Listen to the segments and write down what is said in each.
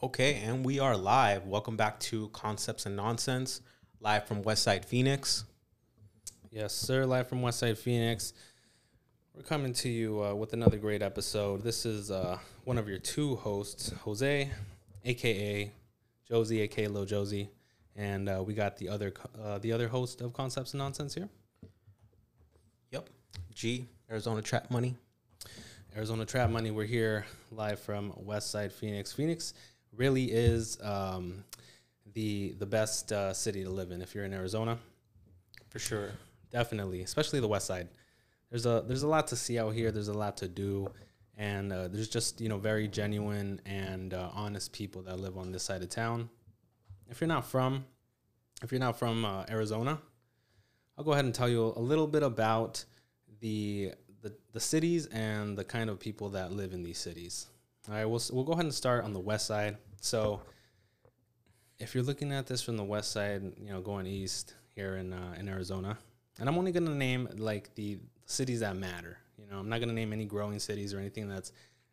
Okay, and we are live. Welcome back to Concepts and Nonsense, live from Westside Phoenix. Yes, sir. Live from Westside Phoenix. We're coming to you uh, with another great episode. This is uh, one of your two hosts, Jose, aka Josie, aka Lil Josie, and uh, we got the other uh, the other host of Concepts and Nonsense here, Yep. G, Arizona Trap Money. Arizona Trap Money. We're here live from Westside Phoenix. Phoenix really is um, the the best uh, city to live in if you're in Arizona. For sure. definitely especially the west side there's a there's a lot to see out here there's a lot to do and uh, there's just you know very genuine and uh, honest people that live on this side of town if you're not from if you're not from uh, arizona i'll go ahead and tell you a little bit about the, the the cities and the kind of people that live in these cities all right we'll, we'll go ahead and start on the west side so if you're looking at this from the west side, you know, going east here in uh, in Arizona, and I'm only gonna name like the cities that matter. You know, I'm not gonna name any growing cities or anything that's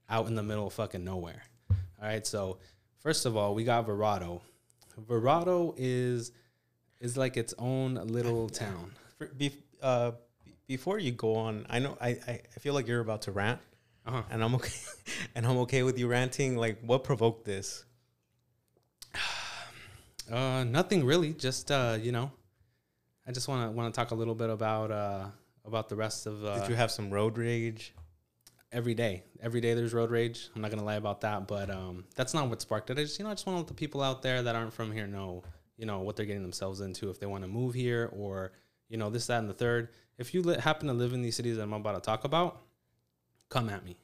out in the middle of fucking nowhere. All right, so first of all, we got Verrado. Verrado is is like its own little town. For, be, uh, before you go on, I know I, I feel like you're about to rant, Uh-huh. and I'm okay, and I'm okay with you ranting. Like, what provoked this? Uh, nothing really. Just uh, you know, I just want to want to talk a little bit about uh about the rest of uh, Did you have some road rage? every day. Every day there's road rage. I'm not gonna lie about that, but um, that's not what sparked it. I just you know I just want to let the people out there that aren't from here know you know what they're getting themselves into if they want to move here or you know this that and the third. If you li- happen to live in these cities that I'm about to talk about, come at me.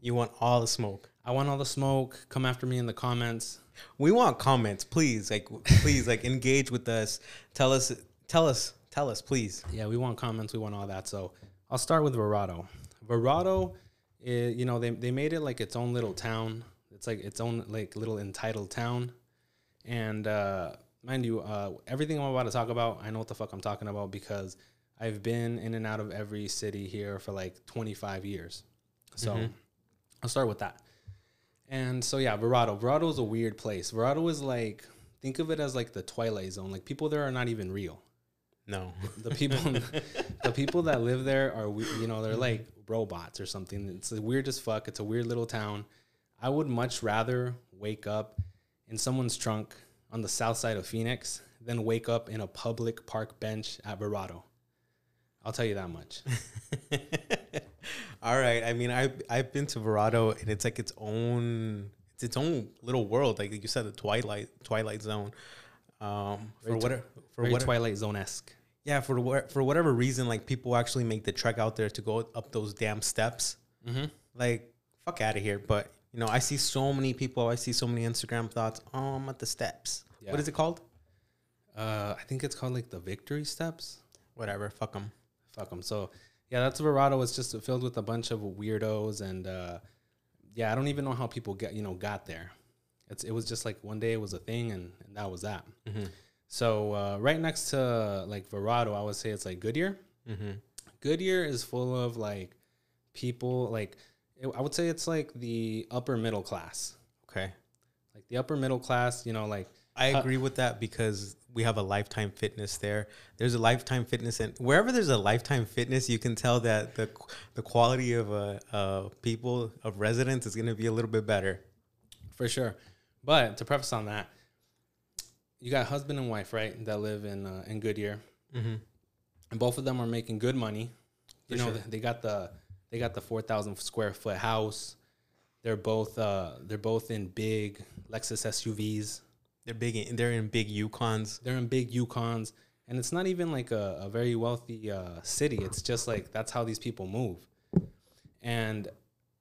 You want all the smoke. I want all the smoke. Come after me in the comments. We want comments, please. Like, please, like, engage with us. Tell us, tell us, tell us, please. Yeah, we want comments. We want all that. So I'll start with Verrado. Verrado, is, you know, they, they made it like its own little town. It's like its own like little entitled town. And uh, mind you, uh, everything I'm about to talk about, I know what the fuck I'm talking about because I've been in and out of every city here for like 25 years. So mm-hmm. I'll start with that. And so yeah, Verrado. Verrado is a weird place. Verrado is like think of it as like the Twilight Zone. Like people there are not even real No. the people the people that live there are you know they're like robots or something it's the weirdest fuck it's a weird little town i would much rather wake up in someone's trunk on the south side of phoenix than wake up in a public park bench at Verrado. I'll tell you that much All right. I mean, I I've been to Verrado, and it's like its own it's its own little world. Like you said, the Twilight Twilight Zone. Um, for Very whatever for very what twilight zone-esque yeah for what for whatever reason, like people actually make the trek out there to go up those damn steps. mm-hmm. Like fuck out of here. But you know, I see so many people. I see so many Instagram thoughts. Oh, I'm at the steps. Yeah. What is it called? uh, i think it's called like the victory steps Whatever. Fuck them. Fuck them. So yeah, that's Verrado. It's just filled with a bunch of weirdos, and uh, yeah, I don't even know how people get you know got there. It's it was just like one day it was a thing, and, and that was that. Mm-hmm. So uh, right next to like Verrado, I would say it's like Goodyear. Mm-hmm. Goodyear is full of like people like it, I would say it's like the upper middle class, Okay. like the upper middle class. You know, like I Uh, agree with that because we have a Lifetime Fitness there. There's a Lifetime Fitness, and wherever there's a Lifetime Fitness, you can tell that the the quality of uh, uh people of residents is going to be a little bit better. for sure. But to preface on that, you got husband and wife, right, that live in uh, in Goodyear. Mm-hmm. and both of them are making good money. You For know, sure. they got the they got the four thousand square foot house. They're both uh, they're both in big Lexus SUVs. They're big. In, they're in big Yukons. They're in big Yukons, and it's not even like a, a very wealthy uh, city. It's just like that's how these people move. And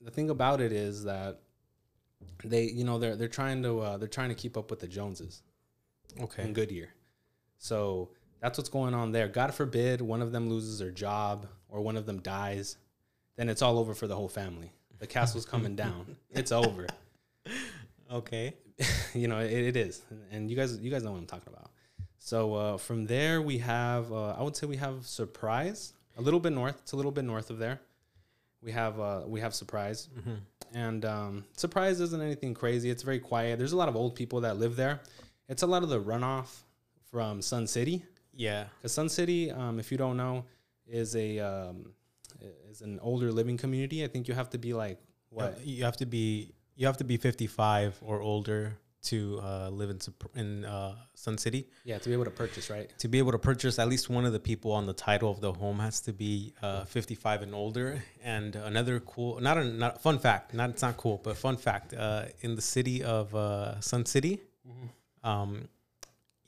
the thing about it is that they, you know, they're they're trying to uh, they're trying to keep up with the Joneses Okay. in Goodyear. So that's what's going on there. God forbid one of them loses their job or one of them dies, then it's all over for the whole family. The castle's coming down. It's over. Okay. you know, it, it is. And you guys you guys know what I'm talking about. So uh, from there we have uh, I would say we have Surprise. A little bit north. It's a little bit north of there. We have uh, we have Surprise. Mm-hmm. and um, Surprise isn't anything crazy. It's very quiet. There's a lot of old people that live there. It's a lot of the runoff from Sun City. Yeah. Because Sun City, um, if you don't know, is a um, is an older living community. I think you have to be like what? You have to be you have to be 55 or older to uh, live in in uh, Sun City. Yeah, to be able to purchase, right? To be able to purchase, at least one of the people on the title of the home has to be uh, 55 and older. And another cool, not a not fun fact, not it's not cool, but fun fact. Uh, in the city of uh, Sun City, um,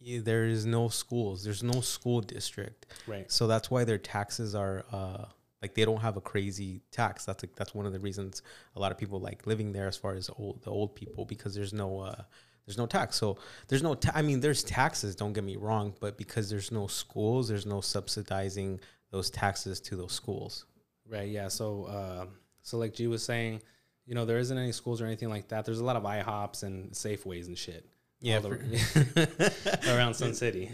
y- there is no schools. There's no school district. Right. So that's why their taxes are uh, like they don't have a crazy tax. That's like that's one of the reasons a lot of people like living there as far as old the old people because there's no uh, there's no tax. So there's no ta- I mean there's taxes. Don't get me wrong, but because there's no schools, there's no subsidizing those taxes to those schools. Right. Yeah. So, uh, so like G was saying, you know, there isn't any schools or anything like that. There's a lot of IHOPs and Safeways and shit. Yeah, the- around Sun City.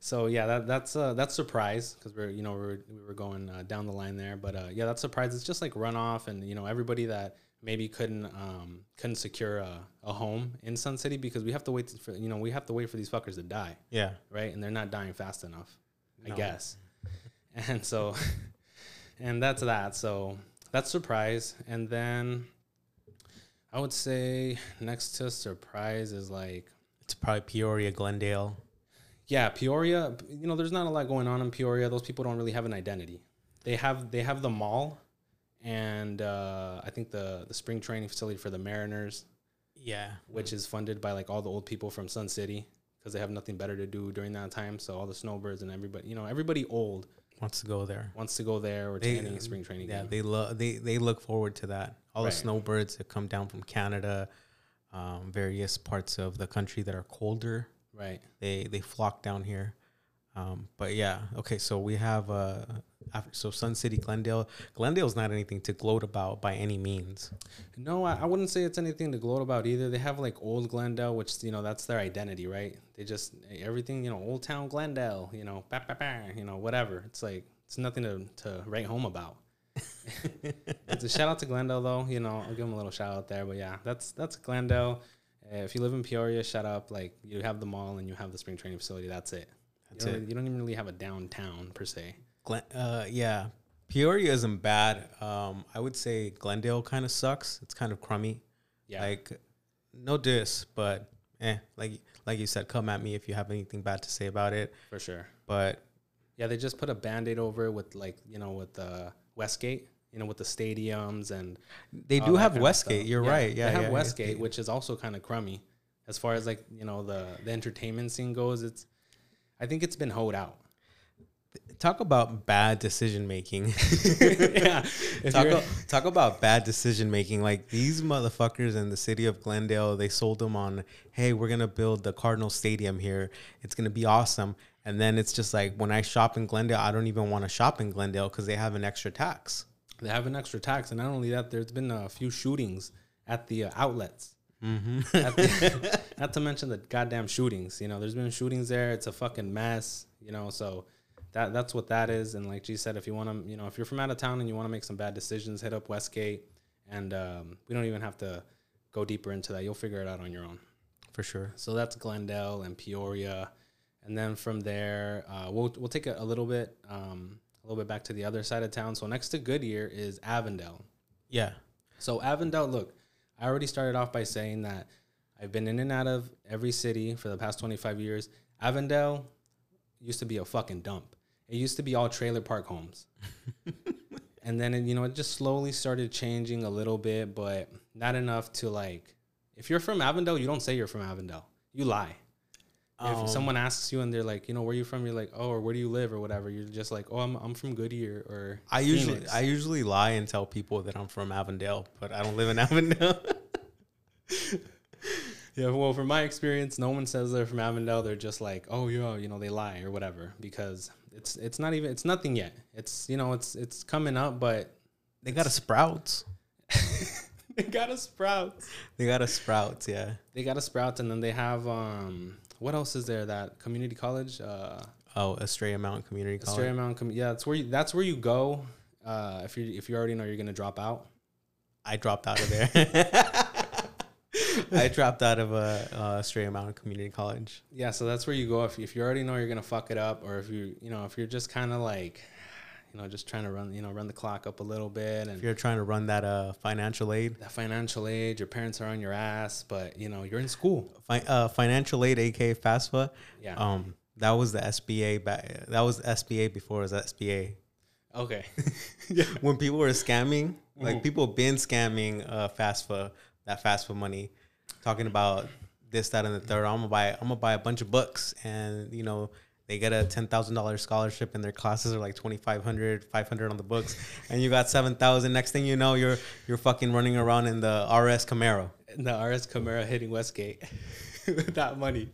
So yeah, that that's uh, that's surprise because we're you know we're we were going uh, down the line there, but uh, yeah, that's surprise. It's just like runoff, and you know everybody that maybe couldn't um, couldn't secure a, a home in Sun City because we have to wait for you know we have to wait for these fuckers to die, Yeah. right? And they're not dying fast enough, I guess. And so, and that's that. So that's surprise, and then I would say next to surprise is like It's probably Peoria, Glendale. Yeah, Peoria. You know, there's not a lot going on in Peoria. Those people don't really have an identity. They have they have the mall, and uh, I think the the spring training facility for the Mariners, Yeah. which is funded by like all the old people from Sun City because they have nothing better to do during that time. So all the snowbirds and everybody, you know, everybody old Wants to go there. wants to go there or to They- any spring training Yeah, game. they love they they look forward to that. All Right. the snowbirds that come down from Canada, um, various parts of the country that are colder, right. they they flock down here. Um, but yeah, okay. So we have uh, after, so Sun City, Glendale. Glendale's not anything to gloat about by any means. No, I, I wouldn't say it's anything to gloat about either. They have like old Glendale, which you know that's their identity, right? They just everything, you know, Old Town Glendale, you know, bah, bah, bah, you know, whatever. It's like it's nothing to to write home about. it's a shout out to Glendale though, you know, I'll give them a little shout out there. But yeah, that's that's Glendale. If you live in Peoria, shut up. Like you have the mall and you have the spring training facility. That's it. That's you don't, it. You don't even really have a downtown per se. Glen, uh, yeah, Peoria isn't bad. Um, I would say Glendale kind of sucks. It's kind of crummy. Yeah, Like, no diss, but eh, like like you said, come at me if you have anything bad to say about it. for sure. But Yeah, they just put a band-aid over it with like, you know, with uh, Westgate, you know, with the stadiums and they do have Westgate. You're right. Yeah, they have yeah, Westgate, yeah. which is also kind of crummy as far as like you know the the entertainment scene goes. It's, I think it's been hoed out. Talk about bad decision making. yeah, talk, a- talk about bad decision making. Like these motherfuckers in the city of Glendale, they sold them on, hey, we're gonna build the Cardinal Stadium here. It's gonna be awesome. And then it's just like when I shop in Glendale, I don't even want to shop in Glendale because they have an extra tax. They have an extra tax, and not only that, there's been a few shootings at the uh, outlets. Mm-hmm. At the- not to mention the goddamn shootings. You know, there's been shootings there. It's a fucking mess. You know, so that that's what that is. And like G said, if you want to, you know, if you're from out of town and you want to make some bad decisions, hit up Westgate. And um, we don't even have to go deeper into that. You'll figure it out on your own. For sure. So that's Glendale and Peoria, and then from there, uh, we'll we'll take a, a little bit um, a little bit back to the other side of town. So next to Goodyear is Avondale. Yeah. So Avondale, look, I already started off by saying that I've been in and out of every city for the past 25 years. Avondale used to be a fucking dump. It used to be all trailer park homes. and then, it, you know, it just slowly started changing a little bit, but not enough to like, if you're from Avondale, you don't say you're from Avondale. You lie. Um, if someone asks you and they're like, you know, where are you from? You're like, oh, or where do you live or whatever. You're just like, oh, I'm, I'm from Goodyear or I usually Phoenix. I usually lie and tell people that I'm from Avondale, but I don't live in Avondale. Yeah, well, from my experience, no one says they're from Avondale. They're just like, oh yeah, you know, they lie or whatever because it's it's not even it's nothing yet. It's you know it's it's coming up, but they got a Sprouts. they got a sprout. They got a Sprouts. Yeah. They got a sprout, and then they have um what else is there? That community college, uh, Oh, Estrella Mountain Community College. Estrella Mountain. Com- yeah, that's where you, that's where you go uh, if you if you already know you're gonna drop out. I dropped out of there. I dropped out of a, a Estrella Mountain Community College. Yeah, so that's where you go if, if you already know you're gonna fuck it up, or if you you know if you're just kind of like, you know, just trying to run you know run the clock up a little bit, and If you're trying to run that uh, financial aid, that financial aid, your parents are on your ass, but you know you're in school. fi- uh, financial aid, aka FAFSA, Yeah. um, that was the SBA. Back, that was SBA before it was SBA. Okay. yeah. when people were scamming, like people been scamming uh FAFSA, that FAFSA money, talking about this, that, and the third. I'm gonna buy, I'm gonna buy a bunch of books, and you know they get a ten thousand dollars scholarship, and their classes are like 2,500, 500 on the books, and you got seven thousand. Next thing you know, you're you're fucking running around in the RS Camaro. the RS Camaro hitting Westgate with that money.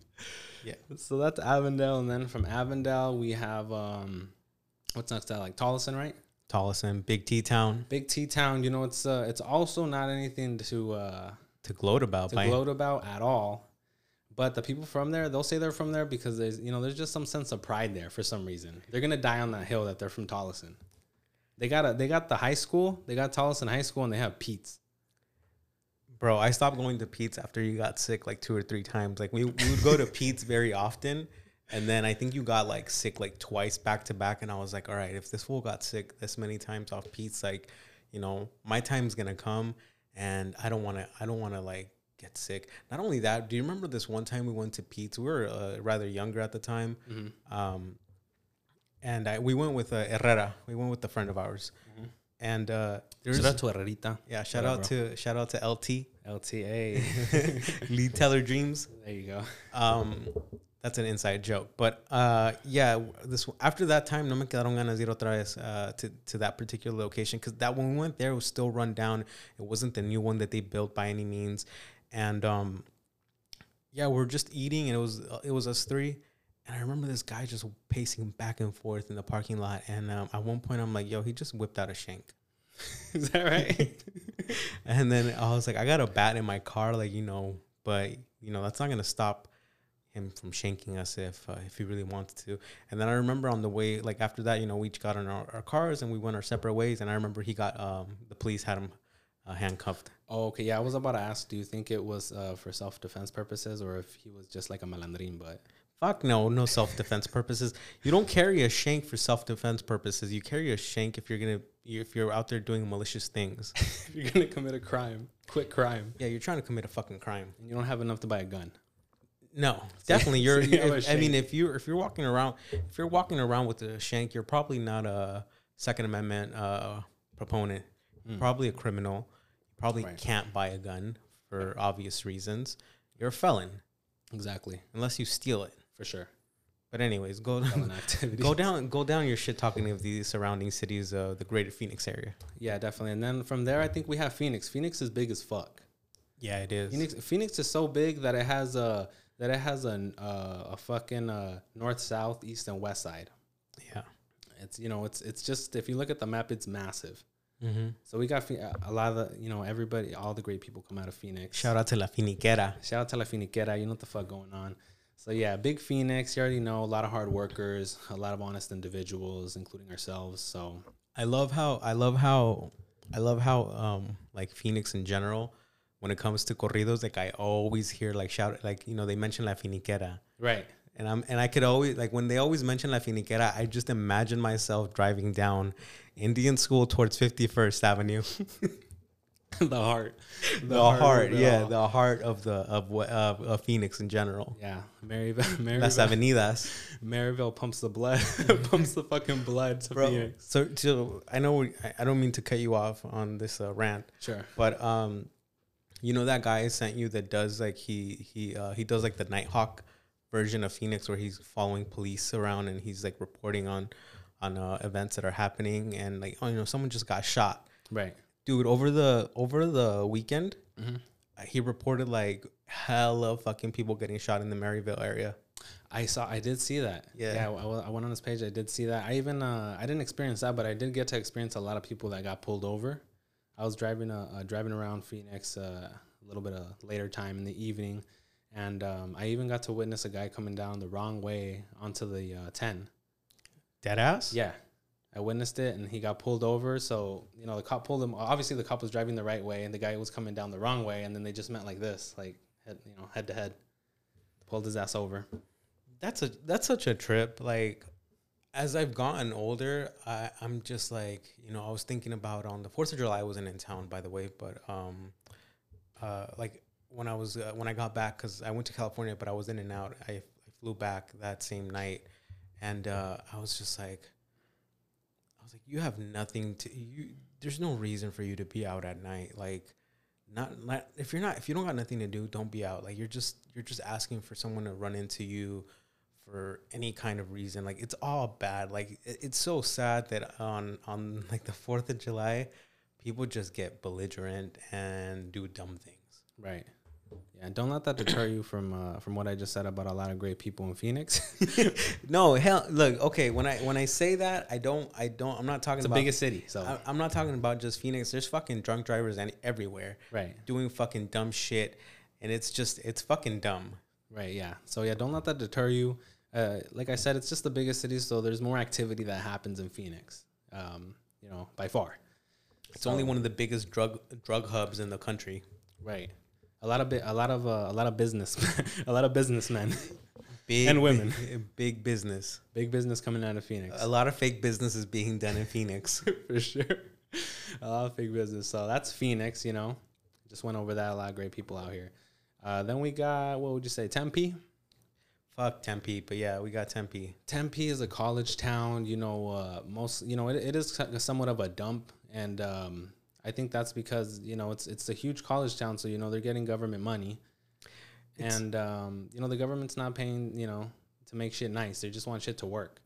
Yeah. So that's Avondale, and then from Avondale we have um, what's next? That like Tolleson, right? Tolleson, Big T Town, Big T town. You know, it's uh, it's also not anything to uh, to gloat about. to by- gloat about at all. But the people from there, they'll say they're from there because there's you know there's just some sense of pride there for some reason. They're gonna die on that hill that they're from Tolleson. They got a they got the high school, they got Tolleson High School, and they have Pete's. Bro, I stopped going to Pete's after you got sick like two or three times. Like we, we would go to Pete's very often. And then I think you got like sick like twice back to back. And I was like, all right, if this fool got sick this many times off Pete's, like, you know, my time's gonna come and I don't wanna I don't wanna like get sick. Not only that, do you remember this one time we went to Pete's? We were uh, rather younger at the time. Um and I, we went with uh, Herrera. We went with a friend of ours. And uh, there's Shout out to Herrerita. yeah, shout out to shout out to LT. LTA. Lead Teller Dreams. there you go. Um, that's an inside joke, but uh, yeah, this after that time, no me quedaron ganas de ir otra vez uh, to to that particular location because that when we went there it was still run down. It wasn't the new one that they built by any means, and um, yeah, we're just eating, and it was it was us three. And I remember this guy just pacing back and forth in the parking lot. And um, at one point, I'm like, "Yo, he just whipped out a shank." Is that right? And then I was like, I got a bat in my car, like you know, but you know that's not gonna stop him from shanking us if uh, if he really wants to. And then I remember on the way, like after that, you know, we each got in our, our cars and we went our separate ways. And I remember he got um the police had him uh, handcuffed. Oh, okay. Yeah, I was about to ask. Do you think it was uh, for self defense purposes, or if he was just like a malandrin? But Fuck no, no self defense purposes. You don't carry a shank for self defense purposes. You carry a shank if you're gonna if you're out there doing malicious things. If you're gonna commit a crime, quick crime, yeah, you're trying to commit a fucking crime. and you don't have enough to buy a gun. No, definitely. You're. so you if- I mean, if you're if you're walking around if you're walking around with a shank, you're probably not a Second Amendment uh, proponent. You're Probably a criminal. Probably. Right. can't buy a gun for obvious reasons. You're a felon Exactly, unless you steal it. for sure. But anyways, go activity. go down go down your shit talking of the surrounding cities of the greater Phoenix area. Yeah, definitely. And then from there, I think we have Phoenix. Phoenix is big as fuck. Yeah, it is. Phoenix, Phoenix is so big that it has a that it has a uh, a fucking uh, north, south, east, and west side. Yeah. It's you know it's it's just if you look at the map, it's massive. Mm-hmm. So we got a lot of you know everybody, all the great people come out of Phoenix. Shout out to La Finiquera. Shout out to La Finiquera. You know what the fuck going on. So yeah, big Phoenix. You already know a lot of hard workers, a lot of honest individuals, including ourselves. So I love how I love how I love how um like Phoenix in general when it comes to corridos like I always hear like shout like you know they mention La Finiquera right, and I'm and I could always like when they always mention La Finiquera I just imagine myself driving down Indian School towards 51st Avenue the heart, the, heart, of it yeah all. the heart of the of what of, of Phoenix in general yeah. Maryvale, Maryvale, Las Avenidas Maryvale pumps the blood, pumps the fucking blood to bro Phoenix. so so I know we, I- I don't mean to cut you off on this uh, rant Sure. But um, you know that guy I sent you that does like he he uh, he does like the Nighthawk version of Phoenix where he's following police around and he's like reporting on on uh, events that are happening and like oh you know someone just got shot, Right. dude. Over the over the weekend, Mhm. uh, he reported like hella fucking people getting shot in the Maryvale area. I saw. I did see that. Yeah. Yeah. I, I went on his page. I did see that. I even. Uh, I didn't experience that, but I did get to experience a lot of people that got pulled over. I was driving. Uh, uh driving around Phoenix uh, a little bit of later time in the evening, and um, I even got to witness a guy coming down the wrong way onto the uh, ten. Dead ass. Yeah. I witnessed it, and he got pulled over. So you know, the cop pulled him. Obviously, the cop was driving the right way, and the guy was coming down the wrong way, and then they just met like this, like head, you know, head to head. Pulled his ass over. That's a that's such a trip. Like as I've gotten older, I, I'm just like, you know, I was thinking about on the Fourth of July. I wasn't in town, by the way, but um, uh, like when I was uh, when I got back, because I went to California, but I was in and out. I, I flew back that same night, and uh, I was just like, I was like, you have nothing to you. There's no reason for you to be out at night, like. Not, not if you're not if you don't got nothing to do, don't be out. Like you're just you're just asking for someone to run into you, for any kind of reason. Like it's all bad. Like it, it's so sad that on on like the Fourth of July, people just get belligerent and do dumb things. Right. Yeah. Don't let that deter you from uh, from what I just said about a lot of great people in Phoenix. no, hell, look. Okay, when I when I say that, I don't, I don't. I'm not talking it's about the biggest city. So I, I'm not talking about just Phoenix. There's fucking drunk drivers and everywhere. Right. Doing fucking dumb shit, and it's just it's fucking dumb. Right. Yeah. So yeah, don't let that deter you. Uh, like I said, it's just the biggest city, so there's more activity that happens in Phoenix. Um, you know, by far. It's so, only one of the biggest drug drug hubs in the country. Right. A lot of bi- a lot of uh, a lot of business, a lot of businessmen, big and women, big, big business, big business coming out of Phoenix. A lot of fake business is being done in Phoenix for sure. A lot of fake business. So that's Phoenix. You know, just went over that. A lot of great people out here. Uh, then we got what would you say, Tempe? Fuck Tempe, but yeah, we got Tempe. Tempe is a college town. You know, uh, most you know it, it is somewhat of a dump, and um, I think that's because you know it's it's a huge college town, so you know they're getting government money, it's, and um, you know the government's not paying you know to make shit nice. They just want shit to work.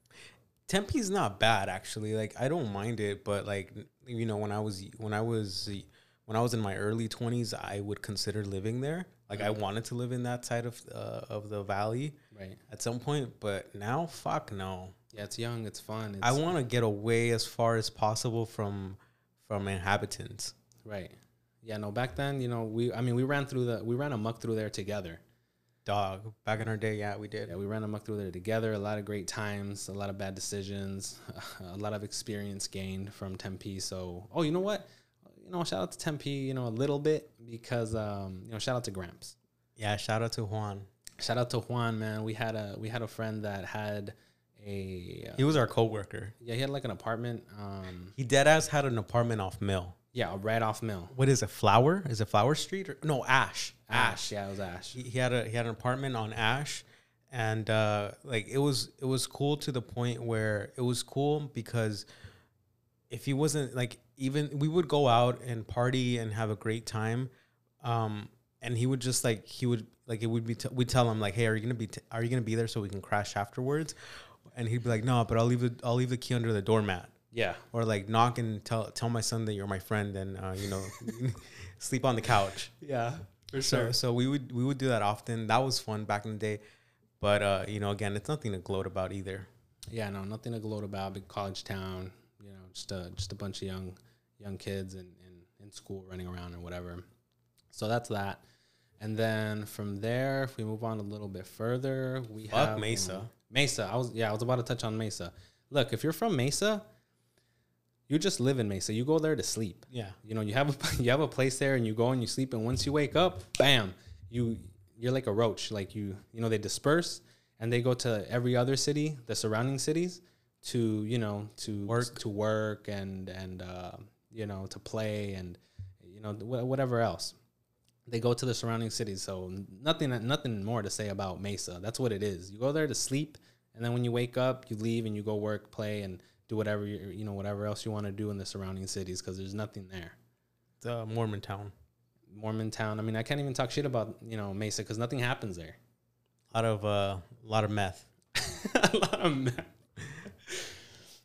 Tempe's not bad actually. Like I don't mind it, but like you know when I was when I was when I was in my early twenties, I would consider living there. Like I wanted to live in that side of uh, of the valley, right? At some point, but now, fuck no. Yeah, it's young, it's fun. It's I want to get away as far as possible from from inhabitants. Right. Yeah. No. Back then, you know, we. I mean, we ran through the. We ran amok through there together. Dog. Back in our day, yeah, we did. Yeah, we ran amok through there together. A lot of great times, a lot of bad decisions, a lot of experience gained from Tempe. So, oh, you know what? you know, shout out to Tempe, you know, a little bit because, um, you know, shout out to Gramps. Yeah, shout out to Juan. Shout out to Juan, man. We had a we had a friend that had a. Uh, he was our coworker. Yeah, he had like an apartment. Um, he dead ass had an apartment off Mill. Yeah, right off Mill. What is it? Flower? Is it Flower Street or no Ash? Ash. Yeah, it was Ash. He, he had a he had an apartment on Ash, and uh, like it was it was cool to the point where it was cool because if he wasn't like even we would go out and party and have a great time um and he would just like he would like it would be t- we'd tell him like hey are you gonna be t- are you gonna be there so we can crash afterwards and he'd be like no but i'll leave it i'll leave the key under the doormat. Yeah. Or like knock and tell tell my son that you're my friend and uh, you know sleep on the couch. Yeah for sure. so, so we would we would do that often. That was fun back in the day. But uh you know again it's nothing to gloat about either. Yeah no nothing to gloat about. Big college town you know just a just a bunch of young young kids in, in, in school running around and whatever. So that's that. And then from there, if we move on a little bit further, we Fuck have Mesa. Um, Mesa. I was yeah, I was about to touch on Mesa. Look, if you're from Mesa, you just live in Mesa. You go there to sleep. Yeah. You know, you have a you have a place there and you go and you sleep and once you wake up, bam, you you're like a roach. Like you you know, they disperse and they go to every other city, the surrounding cities, to, you know, to work to work and and uh, you know, to play and you know whatever else. They go to the surrounding cities, so nothing nothing more to say about Mesa. That's what it is. You go there to sleep, and then when you wake up, you leave and you go work, play, and do whatever you you know whatever else you want to do in the surrounding cities because there's nothing there. It's a Mormon town. Mormon town. I mean, I can't even talk shit about you know Mesa because nothing happens there. A lot of uh, a lot of meth. a lot of meth.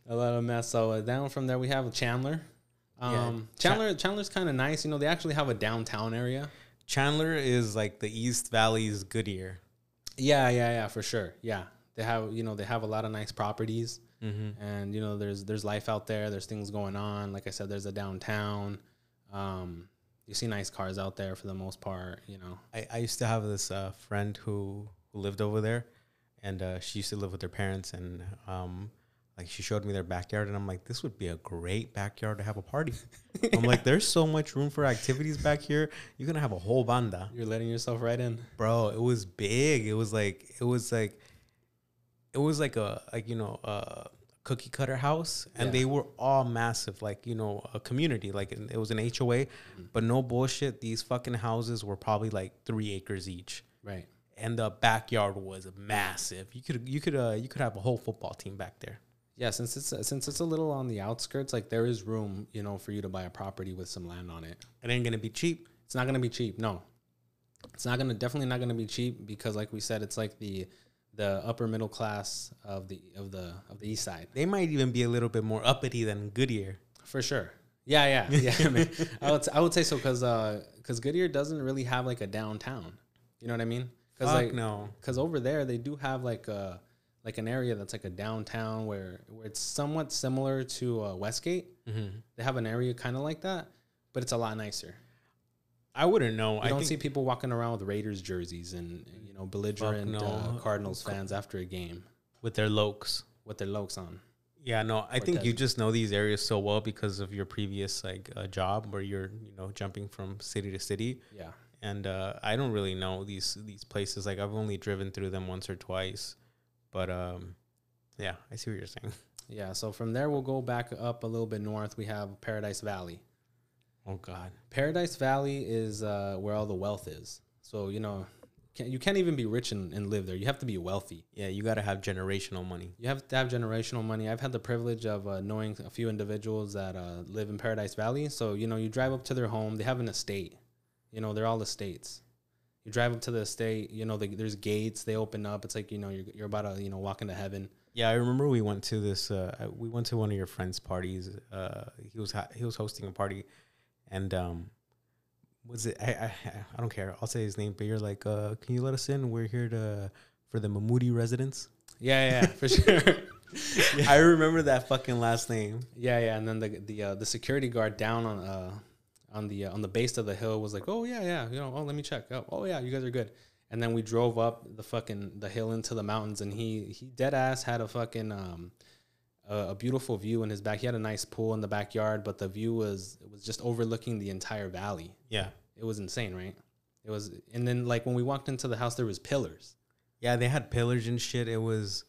a lot of meth. So uh, down from there we have Chandler. Um, yeah. Chandler Chandler's kind of nice. You know, they actually have a downtown area. Chandler is like the East Valley's Goodyear. Yeah, yeah, yeah, for sure. Yeah, they have you know they have a lot of nice properties, mm-hmm. and you know there's there's life out there. There's things going on. Like I said, there's a downtown. Um, you see nice cars out there for the most part. You know, I, I used to have this uh, friend who who lived over there, and uh, she used to live with her parents, and um, like she showed me their backyard, and I'm like, this would be a great backyard to have a party. I'm like, there's so much room for activities back here. You're gonna have a whole banda, You're letting yourself right in. bro. It was big. It was like it was like it was like a like you know a cookie cutter house, and Yeah. they were all massive, like you know a community. Like it was an HOA, but no bullshit. These fucking houses were probably like three acres each Right. and the backyard was massive. You could you could uh you could have a whole football team back there. Yeah, since it's since it's a little on the outskirts, like there is room, you know, for you to buy a property with some land on it. It ain't gonna be cheap. It's not gonna be cheap. No, it's not gonna definitely not gonna be cheap because, like we said, it's like the the upper middle class of the of the of the east side They might even be a little bit more uppity than Goodyear. for sure. Yeah, yeah, yeah. man. I would I would say so because because uh, Goodyear doesn't really have like a downtown. You know what I mean? Because like no. because over there they do have like a like an area that's like a downtown where where it's somewhat similar to uh, Westgate. Mm-hmm. They have an area kind of like that, but it's a lot nicer. I wouldn't know. You I don't see people walking around with Raiders jerseys and you know belligerent no. uh, Cardinals fans after a game with their lokes. with their lokes on. Yeah, no. I think you just know these areas so well because of your previous like uh, job where you're you know jumping from city to city. Yeah, and uh, I don't really know these these places. Like I've only driven through them once or twice, but um, yeah, I see what you're saying. yeah. So from there we'll go back up a little bit north. We have Paradise Valley. Oh God, Paradise Valley is uh, where all the wealth is. So you know, can, you can't even be rich and, and live there. You have to be wealthy. yeah, you got to have generational money. You have to have generational money. I've had the privilege of uh, knowing a few individuals that uh, live in Paradise Valley. So, you know, you drive up to their home, they have an estate. You know, they're all estates. You drive up to the estate, you know, the, there's gates, they open up. It's like, you know, you're, you're about to, you know, walk into heaven. Yeah, I remember we went to this. Uh, we went to one of your friends' parties. Uh, he was ha- he was hosting a party, and um, was it? I, I I don't care. I'll say his name. But you're like, uh, can you let us in? We're here to for the Mamudi residence. Yeah, yeah, for sure. I remember that fucking last name. Yeah, yeah. And then the, the, uh, the security guard down on, uh, on the, uh, on the base of the hill was like, oh, yeah, yeah. You know, oh, let me check. Oh, oh yeah, you guys are good. And then we drove up the fucking the hill into the mountains, and he he dead ass had a fucking um a, a beautiful view in his back. He had a nice pool in the backyard, but the view was it was just overlooking the entire valley. Yeah, It was insane, right? It was, and then like when we walked into the house, there was pillars. yeah. They had pillars and shit. It was.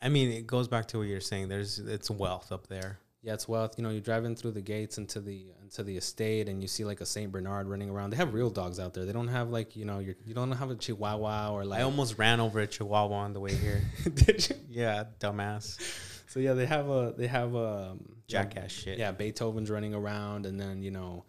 I mean, it goes back to what you're saying. There's it's wealth up there. Yeah, it's wealth. You know, you're driving through the gates into the into the estate, and you see like a Saint Bernard running around. They have real dogs out there. They don't have like you know you you don't have a Chihuahua or like. I almost ran over a Chihuahua on the way here. Did you? yeah, dumbass. So yeah, they have a they have a um, Jackass shit. Yeah, Beethoven's running around, and then you know,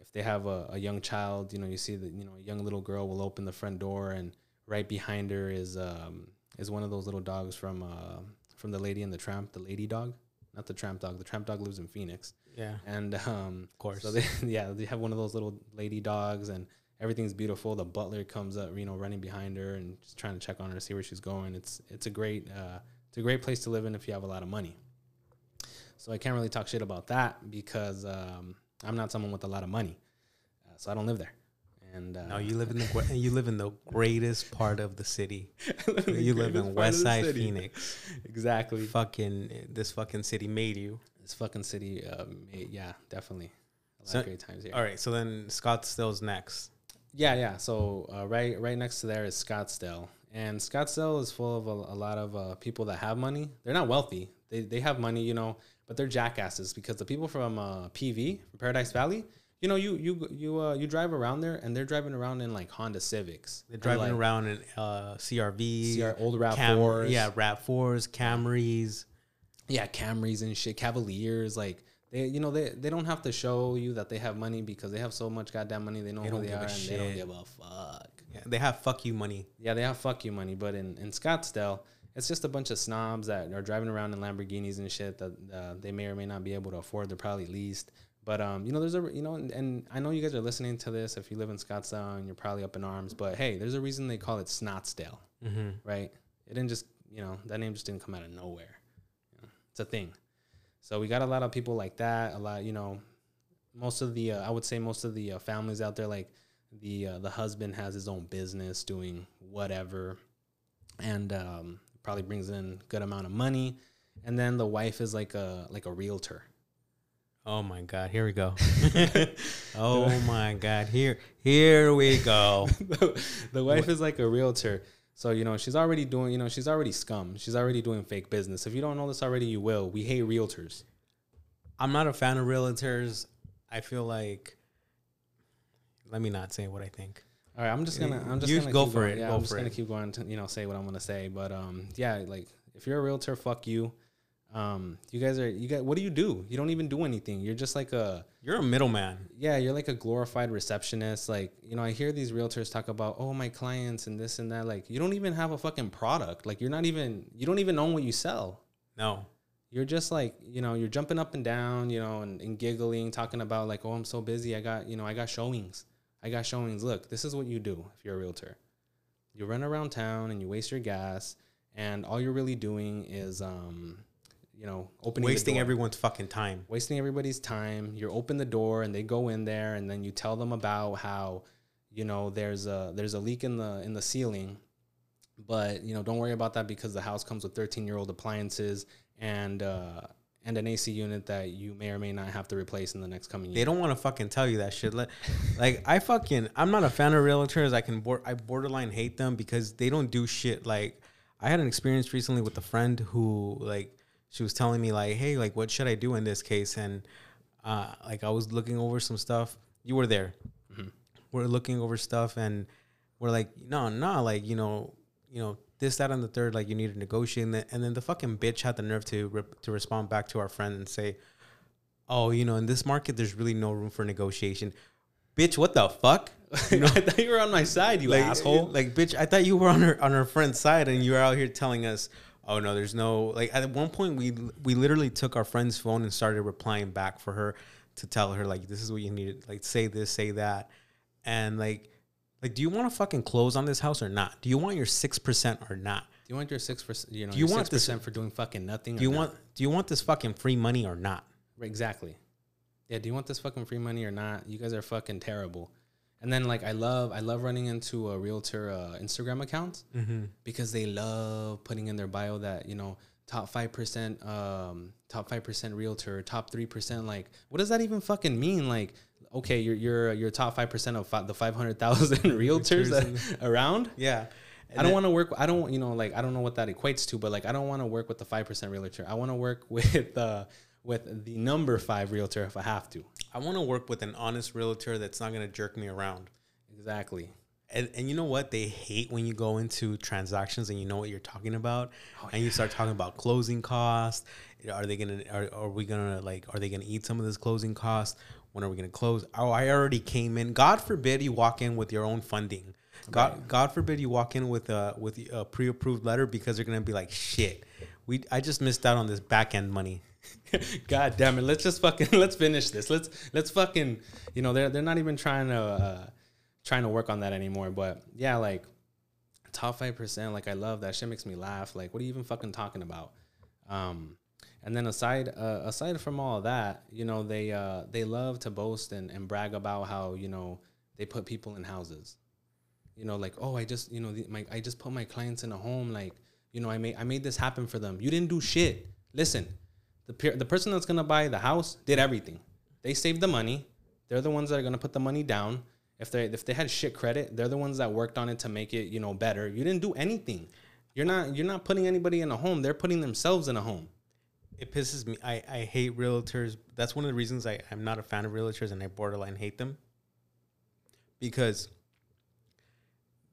if they have a, a young child, you know, you see that you know a young little girl will open the front door, and right behind her is um is one of those little dogs from uh from the Lady and the Tramp, the lady dog, not the tramp dog. The tramp dog lives in Phoenix, Yeah, and um of course. So they, yeah, they have one of those little lady dogs, and everything's beautiful. The butler comes up, you know, running behind her and just trying to check on her, see where she's going. It's it's a great uh, it's a great place to live in if you have a lot of money. So I can't really talk shit about that because um, I'm not someone with a lot of money, uh, so I don't live there. And uh, no, you live in the you live in the greatest part of the city. You live in West Side. Phoenix. exactly. Fucking this fucking city made you. This fucking city, um, yeah, definitely. A lot So- of great times here. All right, so then Scottsdale's next. Yeah, yeah. So uh, right, right next to there is Scottsdale, and Scottsdale is full of a, a lot of uh, people that have money. They're not wealthy. They they have money, you know, but they're jackasses because the people from uh, PV, from Paradise Valley, you know, you you you uh, you drive around there, and they're driving around in like Honda Civics. They're driving like, around in uh, CRV, CR old Rav Cam- Fours, yeah, Rap Fours, Camrys. yeah, Camrys and shit, Cavaliers, like. They, you know, they, they don't have to show you that they have money because they have so much goddamn money. They know They who don't they give a are, and they don't give a fuck. Yeah, they have fuck you money. Yeah, they have fuck you money, but in, in Scottsdale, it's just a bunch of snobs that are driving around in Lamborghinis and shit that uh, they may or may not be able to afford. They're probably leased. But um, you know, there's a you know, and, and I know you guys are listening to this. If you live in Scottsdale and you're probably up in arms, but hey, there's a reason they call it Snotsdale, Mm-hmm. right? It didn't just you know that name just didn't come out of nowhere. You know, it's a thing. So we got a lot of people like that. A lot, you know, most of the uh, I would say most of the uh, families out there like the uh, the husband has his own business doing whatever and um, probably brings in good amount of money and then the wife is like a like a realtor. Oh my god, here we go. oh my god, here here we go. the wife is like a realtor. So, you know, she's already doing, you know, she's already scum. She's already doing fake business. If you don't know this already, you will. We hate realtors. I'm not a fan of realtors. I feel like let me not say what I think. All right, I'm just gonna. I'm just You gonna go for going. it, Yeah, go I'm just gonna it. keep going to you know say what I'm gonna say. But um, yeah, like if you're a realtor, fuck you. Um, you guys are you guys. What do you do? You don't even do anything. You're just like a You're a middleman. yeah. You're like a glorified receptionist. Like you know, I hear these realtors talk about oh my clients and this and that. Like you don't even have a fucking product. Like you're not even. You don't even own what you sell. No. You're just like you know. You're jumping up and down. You know, and, and giggling, talking about like oh I'm so busy. I got you know I got showings. I got showings. Look, this is what you do if you're a realtor. You run around town and you waste your gas, and all you're really doing is, um, you know, opening Wasting everyone's fucking time. wasting everybody's time. You open the door and they go in there, and then you tell them about how, you know, there's a there's a leak in the in the ceiling, but you know, don't worry about that because the house comes with 13 year old appliances and uh, and an AC unit that you may or may not have to replace in the next coming year. They don't want to fucking tell you that shit. Like, like I fucking I'm not a fan of realtors. I can bor- I borderline hate them because they don't do shit. Like I had an experience recently with a friend who like she was telling me like, hey, like what should I do in this case? And uh, like I was looking over some stuff. You were there. We're looking over stuff and we're like, no, no, like you know, you know this, that, and the third. Like you need to negotiate. And then, and then the fucking bitch had the nerve to to respond back to our friend and say, oh, you know, in this market, there's really no room for negotiation. Bitch, what the fuck? You know, I thought you were on my side, you like, asshole. Like, bitch, I thought you were on her on her friend's side, and you were out here telling us, oh no, there's no like. At one point, we we literally took our friend's phone and started replying back for her to tell her like, this is what you needed. Like, say this, say that, and like, like, do you want to fucking close on this house or not? Do you want your six percent or not? Do you want your six percent? You know, Do you want this- 6% for doing fucking nothing? Do you want do you want this fucking free money or not? exactly? Yeah. Do you want this fucking free money or not? You guys are fucking terrible. And then like I love I love running into a realtor uh, Instagram account Mm-hmm. because they love putting in their bio that you know top five percent um top five percent realtor top three percent like what does that even fucking mean like okay you're you're you're top five percent of fi- the five hundred thousand realtors that- around Yeah. I don't want to work. I don't, you know, like I don't know what that equates to, but like I don't want to work with the five percent realtor. I want to work with uh, with the number five realtor if I have to. I want to work with an honest realtor that's not going to jerk me around. Exactly. And, and you know what? They hate when you go into transactions and you know what you're talking about, Oh, and you start talking about closing costs. Are they gonna? Are, are we gonna like? Are they gonna eat some of this closing cost? When are we gonna close? Oh, I already came in. God forbid you walk in with your own funding. God, God forbid you walk in with a with a pre-approved letter because they're gonna be like, shit. We I just missed out on this back end money. God damn it. Let's just fucking let's finish this. Let's let's fucking you know they're they're not even trying to uh, trying to work on that anymore. But yeah, like top five percent. Like I love that shit. Makes me laugh. Like what are you even fucking talking about? Um, and then aside uh, aside from all that, you know they uh, they love to boast and, and brag about how you know they put people in houses. You know, like oh I just you know the, my I just put my clients in a home. Like you know I made I made this happen for them. You didn't do shit. Listen, the the person that's gonna buy the house did everything. They saved the money. They're the ones that are gonna put the money down. If they if they had shit credit, they're the ones that worked on it to make it you know better. You didn't do anything. You're not you're not putting anybody in a home. They're putting themselves in a home. it pisses me. I, I hate realtors. That's one of the reasons I, I'm not a fan of realtors and I borderline hate them. Because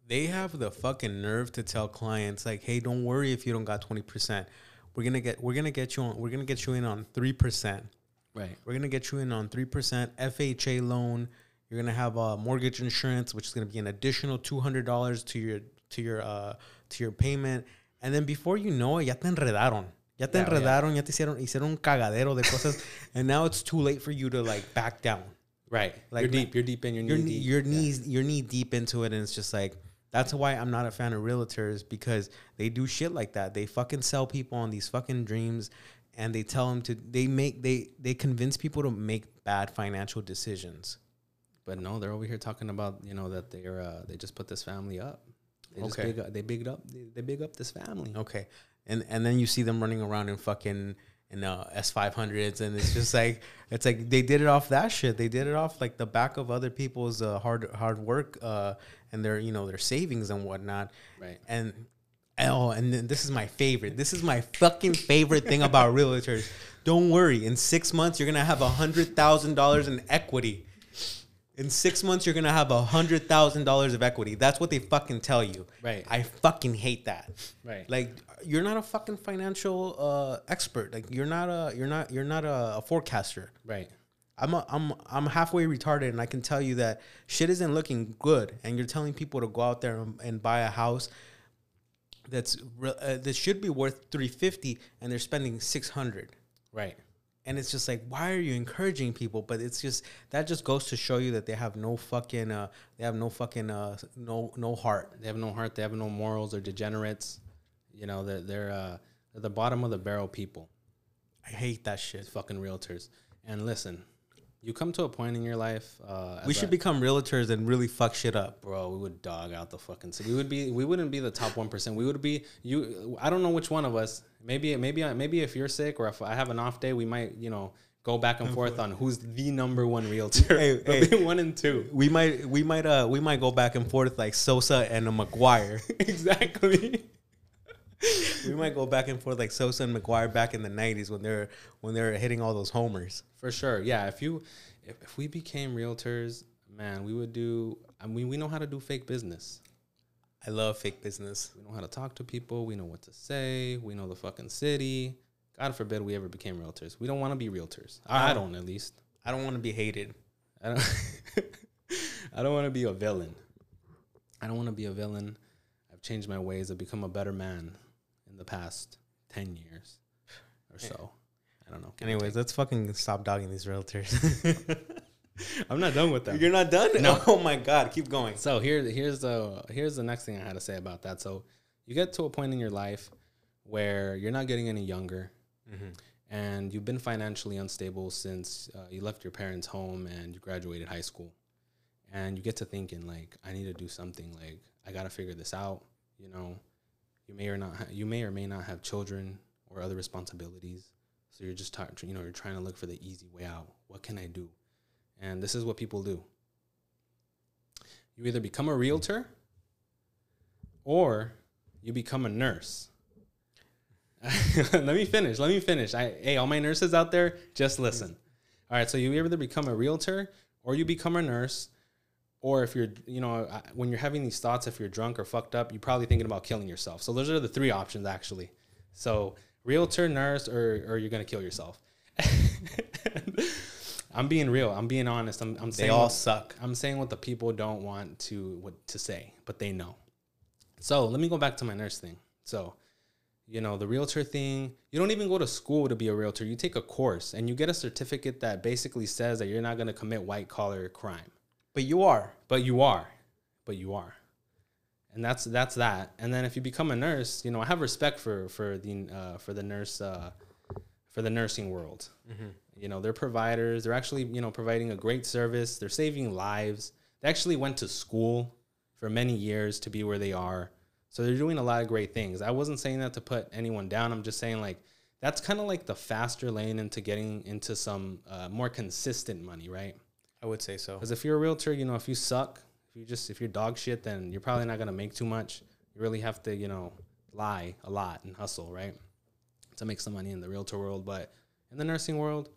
they have the fucking nerve to tell clients like, hey, don't worry if you don't got 20%. We're gonna get we're gonna get you on we're gonna get you in on three percent. Right. We're gonna get you in on three percent FHA loan. You're gonna have uh, mortgage insurance, which is gonna be an additional two hundred dollars to your to your uh, to your payment. And then before you know it, ya te enredaron. Ya te Yeah, yeah. ya te hicieron, hicieron un cagadero de cosas. and now it's too late for you to like back down. Right. Like, you're deep. You're deep in your knee You're deep. you're knees you're knee deep into it, and it's just like that's why I'm not a fan of realtors because they do shit like that. They fucking sell people on these fucking dreams, and they tell them to they make they they convince people to make bad financial decisions. But no, they're over here talking about you know that they're uh, they just put this family up. They just Okay. big up, they bigged up they, they big up this family. Okay, and and then you see them running around in fucking in uh, S500s, and it's just like it's like they did it off that shit. They did it off like the back of other people's uh, hard hard work uh, and their you know their savings and whatnot. Right. And oh, and then this is my favorite. This is my fucking favorite thing about realtors. Don't worry. In six months, you're gonna have a hundred thousand dollars in equity. In six months, you're gonna have a hundred thousand dollars of equity. That's what they fucking tell you. Right. I fucking hate that. Right. Like you're not a fucking financial uh, expert. Like you're not a you're not you're not a, a forecaster. Right. I'm a, I'm I'm halfway retarded, and I can tell you that shit isn't looking good. And you're telling people to go out there and, and buy a house that's re- uh, that should be worth 350, and they're spending 600. Right. And it's just like, why are you encouraging people? But it's just that just goes to show you that they have no fucking uh, they have no fucking uh, no no heart. They have no heart. They have no morals. They're degenerates. You know, they're they're, uh, they're the bottom of the barrel people. I hate that shit. Fucking realtors. And listen, you come to a point in your life. Uh, We should a- become realtors and really fuck shit up. bro. We would dog out the fucking. We would be. We wouldn't be the top one percent. We would be you. I don't know which one of us. Maybe maybe maybe if you're sick or if I have an off day, we might you know go back and forth on who's the number one realtor. Hey, hey. one and two. We might we might uh we might go back and forth like Sosa and a McGwire. exactly. We might go back and forth like Sosa and McGwire back in the '90s when they're when they're hitting all those homers. For sure. Yeah. If you if, if we became realtors, man, we would do. I mean, we know how to do fake business. I love fake business. We know how to talk to people. We know what to say. We know the fucking city. God forbid we ever became realtors. We don't want to be realtors. I, I don't, at least. I don't want to be hated. I don't. I don't want to be a villain. I don't want to be a villain. I've changed my ways. I've become a better man in the past ten years or so. I don't know. Anyways, let's fucking stop dogging these realtors. I'm not done with them. You're not done? No. Oh my god, keep going. So here, here's the here's the next thing I had to say about that. So you get to a point in your life where you're not getting any younger, and you've been financially unstable since uh, you left your parents' home and you graduated high school, and you get to thinking like, I need to do something. Like I got to figure this out. You know, you may or not ha- you may or may not have children or other responsibilities. So you're just tar- you know you're trying to look for the easy way out. What can I do? And this is what people do you either become a realtor or you become a nurse. let me finish. Let me finish. I, hey, all my nurses out there, just listen. All right, so you either become a realtor or you become a nurse, or if you're, you know, when you're having these thoughts, if you're drunk or fucked up, you're probably thinking about killing yourself. So those are the three options actually. So realtor, nurse, or or you're gonna kill yourself. I'm being real. I'm being honest. I'm, I'm They all what- suck. I'm saying what the people don't want to what to say, but they know. So let me go back to my nurse thing. So, you know, the realtor thing, you don't even go to school to be a realtor. You take a course and you get a certificate that basically says that you're not going to commit white collar crime. But you are. But you are. But you are. And that's that's that. And then if you become a nurse, you know, I have respect for for the uh, for the nurse uh, for the nursing world. You know, they're providers. They're actually, you know, providing a great service. They're saving lives. They actually went to school for many years to be where they are. So they're doing a lot of great things. I wasn't saying that to put anyone down. I'm just saying like that's kind of like the faster lane into getting into some uh, more consistent money, right? I would say so. Because if you're a realtor, you know, if you suck, if you just if you're dog shit, then you're probably not gonna make too much. You really have to, you know, lie a lot and hustle, right? To make some money in the realtor world. But in the nursing world,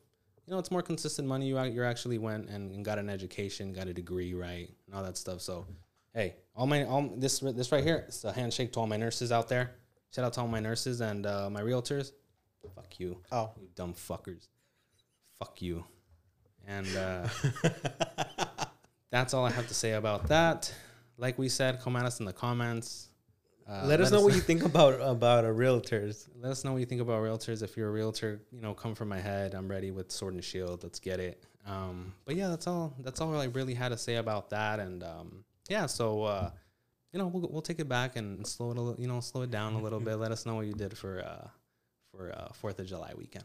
you know, it's more consistent money. You you actually went and, and got an education, got a degree, right, and all that stuff. So, hey, all my all this this right here, it's a handshake to all my nurses out there. Shout out to all my nurses and uh, my realtors. Fuck you, Oh. you dumb fuckers. Fuck you. And uh, that's all I have to say about that. Like we said, come at us in the comments. Uh, let us know what you think about about a realtors. let us know what you think about realtors. If you're a realtor, you know, come from my head. I'm ready with sword and shield. Let's get it. Um, but yeah, that's all. That's all I really had to say about that. And um, yeah, so uh, you know, we'll we'll take it back and slow it a little, you know, slow it down a little bit. Let us know what you did for uh, for uh, Fourth of July weekend.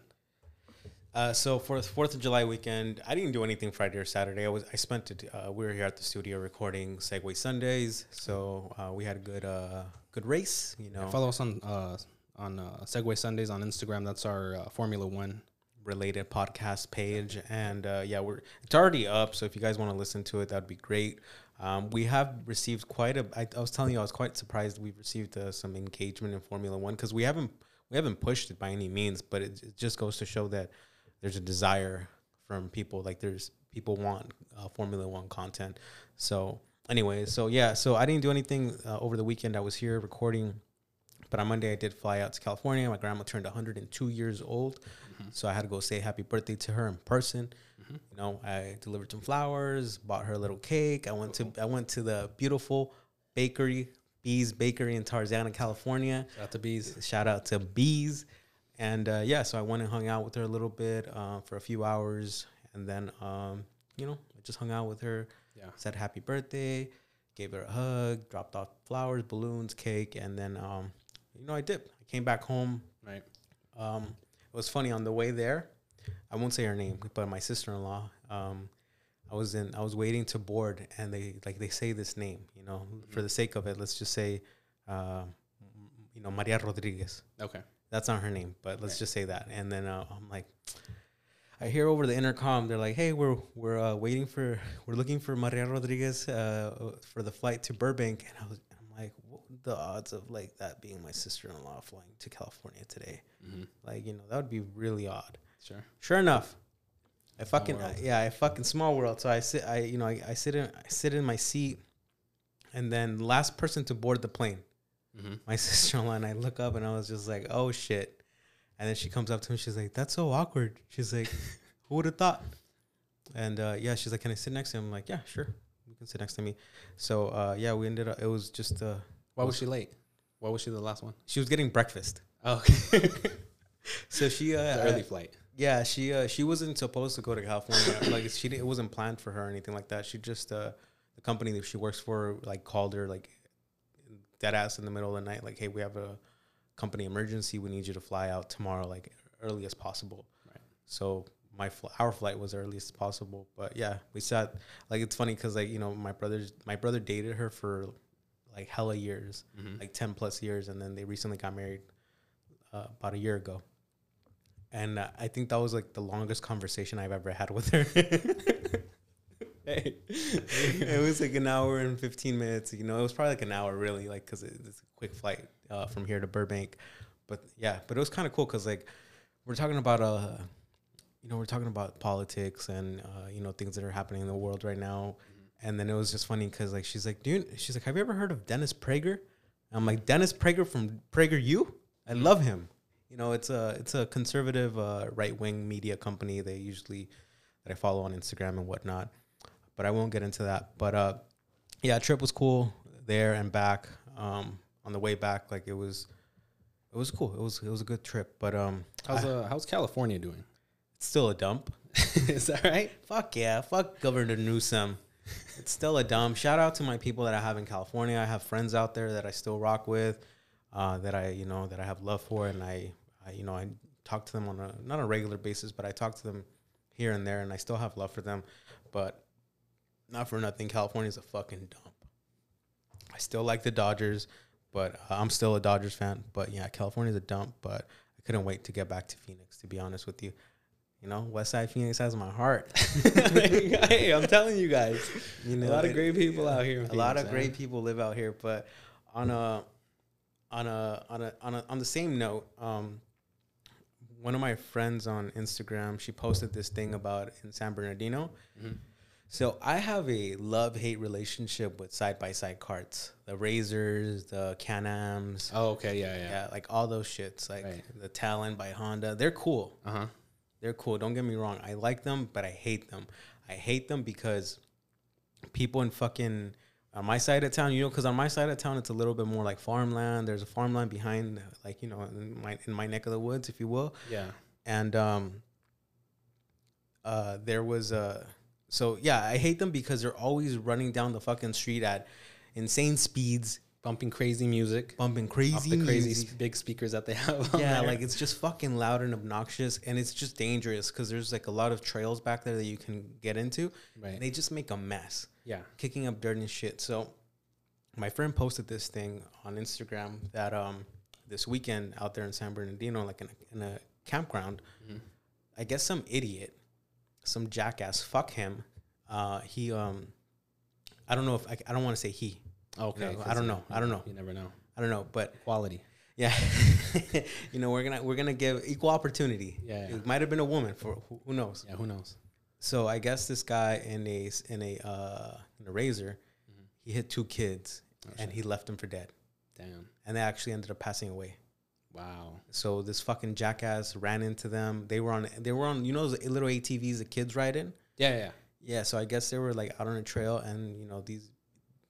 Uh, so for the Fourth of July weekend, I didn't do anything Friday or Saturday. I was I spent it. Uh, we were here at the studio recording Segway Sundays, so uh, we had a good uh, good race. You know, Follow us on uh, on uh, Segway Sundays on Instagram. That's our uh, Formula One. related podcast page and uh, yeah we're it's already up so if you guys want to listen to it that'd be great um, we have received quite a I, I was telling you i was quite surprised we've received uh, some engagement in formula one because we haven't we haven't pushed it by any means but it, it just goes to show that there's a desire from people like there's people want uh, formula one content so anyway so yeah so i didn't do anything uh, over the weekend i was here recording but on monday i did fly out to california my grandma turned 102 years old so I had to go say happy birthday to her in person. You know, I delivered some flowers, bought her a little cake. I went to I went to the beautiful bakery, Bea's Bakery in Tarzana, California. Shout out to Bea's. Shout out to Bea's. And uh, yeah, so I went and hung out with her a little bit uh, for a few hours, and then um, you know, I just hung out with her. Yeah. Said happy birthday, gave her a hug, dropped off flowers, balloons, cake, and then um, you know, I dipped. I came back home Right. um, it was funny on the way there. I won't say her name, but my sister in law. Um, I was in. I was waiting to board, and they like they say this name. You know, for the sake of it, let's just say, uh, you know, Maria Rodriguez. Okay. That's not her name, but let's Right. just say that. And then uh, I'm like, I hear over the intercom, they're like, "Hey, we're we're uh, waiting for we're looking for Maria Rodriguez uh, for the flight to Burbank." And I was, I'm like, what the odds of like that being my sister-in-law flying to California today? Mm-hmm. Like, you know, that would be really odd. Sure. Sure enough, I fucking world. yeah, I fucking small world. So I sit, I you know, I, I sit in I sit in my seat, and then last person to board the plane, Mm-hmm. my sister-in-law, and I look up and I was just like, oh shit, and then she comes up to me, she's like, that's so awkward. She's like, who would have thought? And uh, yeah, she's like, can I sit next to him? I'm like, yeah, sure, you can sit next to me. So uh, yeah, we ended up. It was just uh, Why was she late? Why was she the last one? she was getting breakfast. Oh, okay. So she uh, early flight. Yeah, she uh, she wasn't supposed to go to California. like she it wasn't planned for her or anything like that. She just uh, the company that she works for like called her like dead ass in the middle of the night. Like, hey, we have a company emergency. We need you to fly out tomorrow, like early as possible. Right. So my fl- our flight was early as possible. But yeah, we sat like it's funny because like you know my brother's my brother dated her for like hella years, Mm-hmm. like ten plus years, and then they recently got married uh, about a year ago. And uh, I think that was like the longest conversation I've ever had with her. it was like an hour and 15 minutes. You know, it was probably like an hour really, like, cause it- it's a quick flight uh, from here to Burbank. But yeah, but it was kind of cool cause like we're talking about, uh, you know, we're talking about politics and, uh, you know, things that are happening in the world right now. And then it was just funny cause like she's like, dude, she's like, have you ever heard of Dennis Prager? I'm like, Dennis Prager from Prager U? I love him. You know, it's a it's a conservative uh, right wing media company. They usually that I follow on Instagram and whatnot. But I won't get into that. But uh, yeah, trip was cool there and back. Um, on the way back, like it was, it was cool. It was it was a good trip. But um, How's I- uh, how's California doing? it's still a dump. Is that right? Fuck yeah, fuck Governor Newsom. It's still a dump. Shout out to my people that I have in California. I have friends out there that I still rock with, uh, that I you know that I have love for, and I, I you know I talk to them on a not a regular basis, but I talk to them here and there, and I still have love for them. But not for nothing, California's a fucking dump. I still like the Dodgers, but uh, I'm still a Dodgers fan. But yeah, California's a dump. But I couldn't wait to get back to Phoenix. To be honest with you, you know, West Side Phoenix has my heart. hey, I'm telling you guys, You know, a lot of great people out here. a lot of man. great people live out here but on a on a on a on a on the same note um one of my friends on instagram she posted this thing about in san bernardino Mhm. So i have a love-hate relationship with side-by-side carts the razors the can-ams Oh, okay, yeah, yeah. yeah like all those shits like Right. the talon by honda they're cool Uh huh. they're cool. Don't get me wrong. I like them, but I hate them. I hate them because people in fucking on my side of town, you know, because on my side of town it's a little bit more like farmland. There's a farmland behind, like you know, in my in my neck of the woods, if you will. Yeah. And um, uh, there was a so yeah, I hate them because they're always running down the fucking street at insane speeds, Bumping crazy music. bumping crazy, off the crazy music. big speakers that they have. yeah, like it's just fucking loud and obnoxious, and it's just dangerous because there's like a lot of trails back there that you can get into. right. And they just make a mess, yeah. kicking up dirt and shit. So, my friend posted this thing on Instagram that um, this weekend out there in San Bernardino, like in a, in a campground. I guess some idiot, some jackass, fuck him. Uh, he um, I don't know if I, I don't want to say he. Okay, You know, I don't know. I don't know. You never know. I don't know, but Quality. yeah, you know we're gonna we're gonna give equal opportunity. Yeah, yeah. It might have been a woman for who, who knows. Yeah, who knows? So I guess this guy in a in a uh, in a razor, he hit two kids and he left them for dead, Damn. and they actually ended up passing away. Wow. So this fucking jackass ran into them. They were on they were on you know those little ATVs the kids ride in. Yeah, yeah. Yeah, so I guess they were like out on a trail, and you know these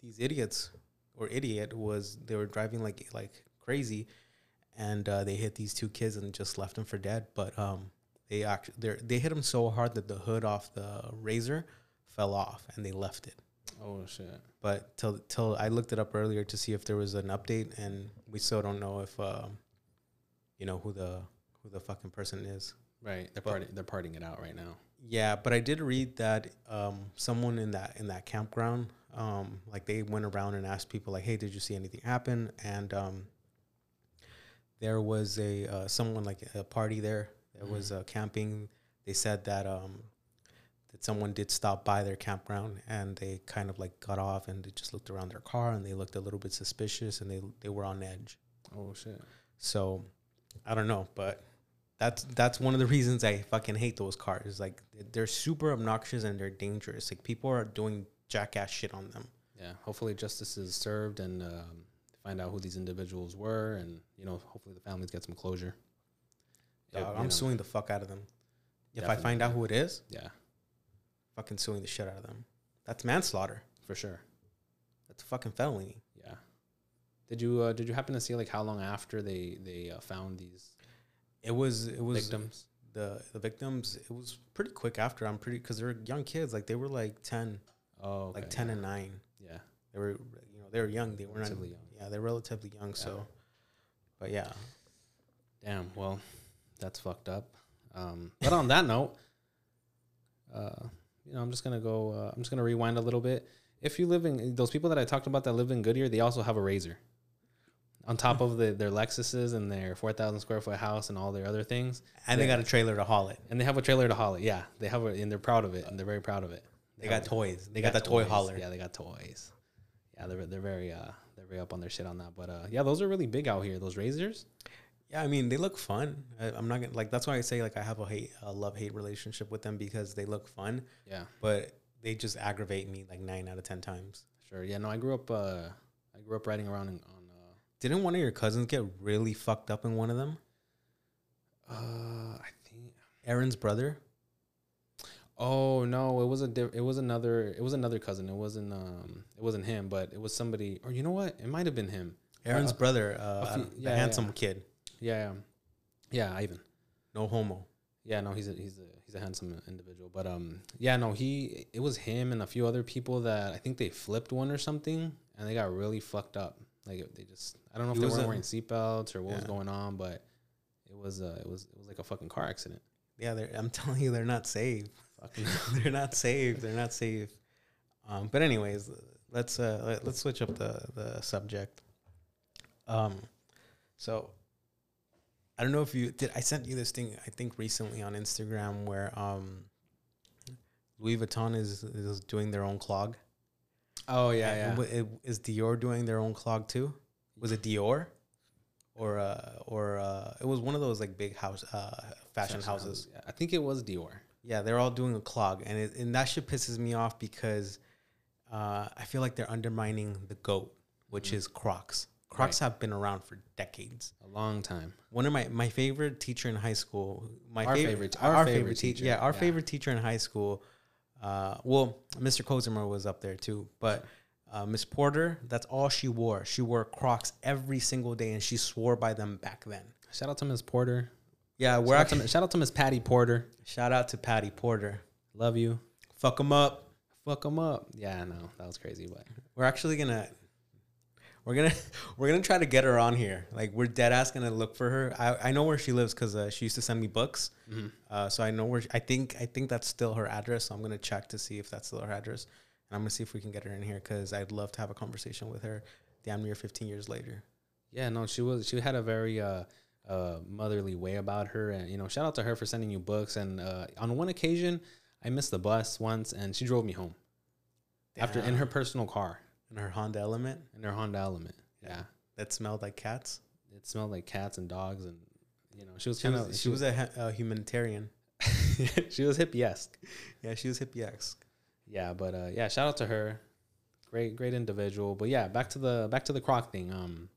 these idiots or idiot was they were driving like like crazy, and uh, they hit these two kids and just left them for dead. But um, they actually they they hit them so hard that the hood off the razor fell off, and they left it. Oh shit. But till till I looked it up earlier to see if there was an update, and we still don't know if um, you know who the who the fucking person is. Right. They're But- party, They're parting it out right now. Yeah, but I did read that um, someone in that in that campground, um, like they went around and asked people, like, "Hey, did you see anything happen?" And um, there was a uh, someone like a party there. There was uh, camping. They said that um, that someone did stop by their campground and they kind of like got off and they just looked around their car and they looked a little bit suspicious and they they were on edge. Oh shit. So I don't know, but that's that's one of the reasons I fucking hate those cars. Like they're super obnoxious and they're dangerous. Like people are doing jackass shit on them. Yeah. Hopefully justice is served and um, find out who these individuals were, and you know, hopefully the families get some closure. Dog, you I'm know, suing the fuck out of them. If I find out who it is, Yeah, fucking suing the shit out of them. That's manslaughter. for sure. That's a fucking felony. Yeah. Did you uh, did you happen to see like how long after they they uh, found these It was it was victims? the the victims. It was pretty quick after. I'm pretty because they're young kids. Like they were like ten, Oh, like okay, ten yeah. and nine. Yeah. They were you know they were young. They were not Relatively young. Yeah, they're relatively young. So, but yeah, Damn. Well, that's fucked up. Um, but on that note, uh, you know, I'm just gonna go. Uh, I'm just gonna rewind a little bit. If you live in those people that I talked about that live in Goodyear, they also have a razor on top of the, their Lexuses and their 4,000 square foot house and all their other things. and they got a trailer to haul it. And they have a trailer to haul it. Yeah, they have it, and they're proud of it, and they're very proud of it. They have got it. toys. They got the toy hauler. Yeah, they got toys. Yeah, they're they're very uh they're very up on their shit on that. But uh yeah, those are really big out here. Those razors. Yeah, I mean they look fun. I, I'm not gonna like. That's why I say like I have a hate, a love hate relationship with them because they look fun, Yeah, but they just aggravate me like nine out of ten times. sure. Yeah, no, I grew up uh I grew up riding around in, on Didn't one of your cousins get really fucked up in one of them? uh I think Aaron's brother. Oh no, it was a diff- it was another it was another cousin. It wasn't um it wasn't him, but it was somebody. Or you know what? It might have been him. Aaron's Uh, brother, uh, few- the yeah, handsome yeah. kid, Yeah, um, yeah, Ivan. no homo. Yeah, no, he's a he's a he's a handsome individual. But um, yeah, no, he it was him and a few other people that I think they flipped one or something, and they got really fucked up. Like they just I don't know if He they weren't a- wearing seatbelts or what was going on, but it was uh it was it was like a fucking car accident. Yeah, they're, I'm telling you, they're not safe. Fucking they're not safe. They're not safe. Um, but anyways, let's uh, let, let's switch up the the subject. Um, so I don't know if you did. I sent you this thing I think recently on Instagram where um, Louis Vuitton is is doing their own clog. Oh yeah And yeah. w- it- Is Dior doing their own clog too? Was it Dior? Or uh, or uh, it was one of those like big house uh, fashion, houses. Yeah, I think it was Dior. Yeah, they're all doing a clog, and it, and that shit pisses me off because uh, I feel like they're undermining the goat, which is Crocs. Crocs have been around for decades. A long time. One of my my favorite teacher in high school, my Our favorite, favorite- our favorite teacher, teacher, yeah, our yeah. favorite teacher in high school. Uh, well, Mr. Kozemer was up there too, but uh, Miss Porter, that's all she wore. She wore Crocs every single day, and she swore by them back then. Shout out to Miss Porter. Yeah, we're Shout out, actually to, shout out to Miss Patty Porter. shout out to Patty Porter. Love you. Fuck them up. Fuck them up. Yeah, I know that was crazy, but We're actually gonna we're gonna we're gonna try to get her on here. Like we're dead ass gonna look for her. I, I know where she lives because uh, she used to send me books. Uh, so I know where I think I think that's still her address. So I'm gonna check to see if that's still her address, and I'm gonna see if we can get her in here because I'd love to have a conversation with her. Damn near 15 years later. Yeah, no, she was. She had a very uh, uh, motherly way about her, and you know, shout out to her for sending you books. And uh, on one occasion, I missed the bus once, and she drove me home after in her personal car in her Honda Element in her Honda Element. Yeah, that smelled like cats. it smelled like cats and dogs, and you know, she was kind of she was a, a humanitarian. she was hippie esque. Yeah, she was hippie Yeah, but uh, yeah, shout out to her. Great, great individual. But yeah, back to the back to the Croc thing. Um,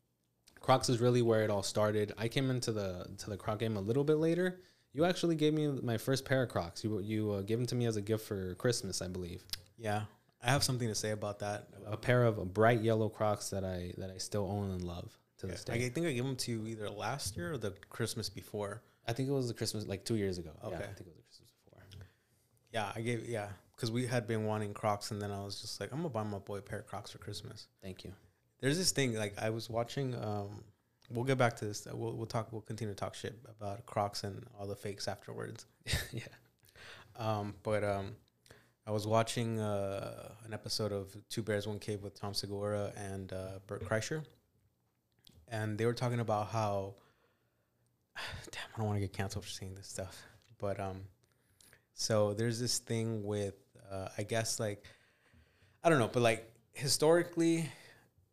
Crocs is really where it all started. I came into the to the Croc game a little bit later. You actually gave me my first pair of Crocs. You you uh, gave them to me as a gift for Christmas, I believe. Yeah, I have something to say about that. A pair of bright yellow Crocs that I that I still own and love to Yeah, this day. I think I gave them to you either last year or the Christmas before. I think it was the Christmas like two years ago. Yeah, Okay. I think it was the Christmas before. Yeah, I gave yeah because we had been wanting Crocs, and then I was just like, I'm gonna buy my boy a pair of Crocs for Christmas. Thank you. There's this thing like I was watching. Um, we'll get back to this. We'll we'll talk. We'll continue to talk shit about Crocs and all the fakes afterwards. yeah. Um, but um, I was watching uh, an episode of Two Bears One Cave with Tom Segura and uh, Bert Kreischer, and they were talking about how. Damn, I don't want to get canceled for saying this stuff, but um, so there's this thing with uh, I guess like, I don't know, but like historically.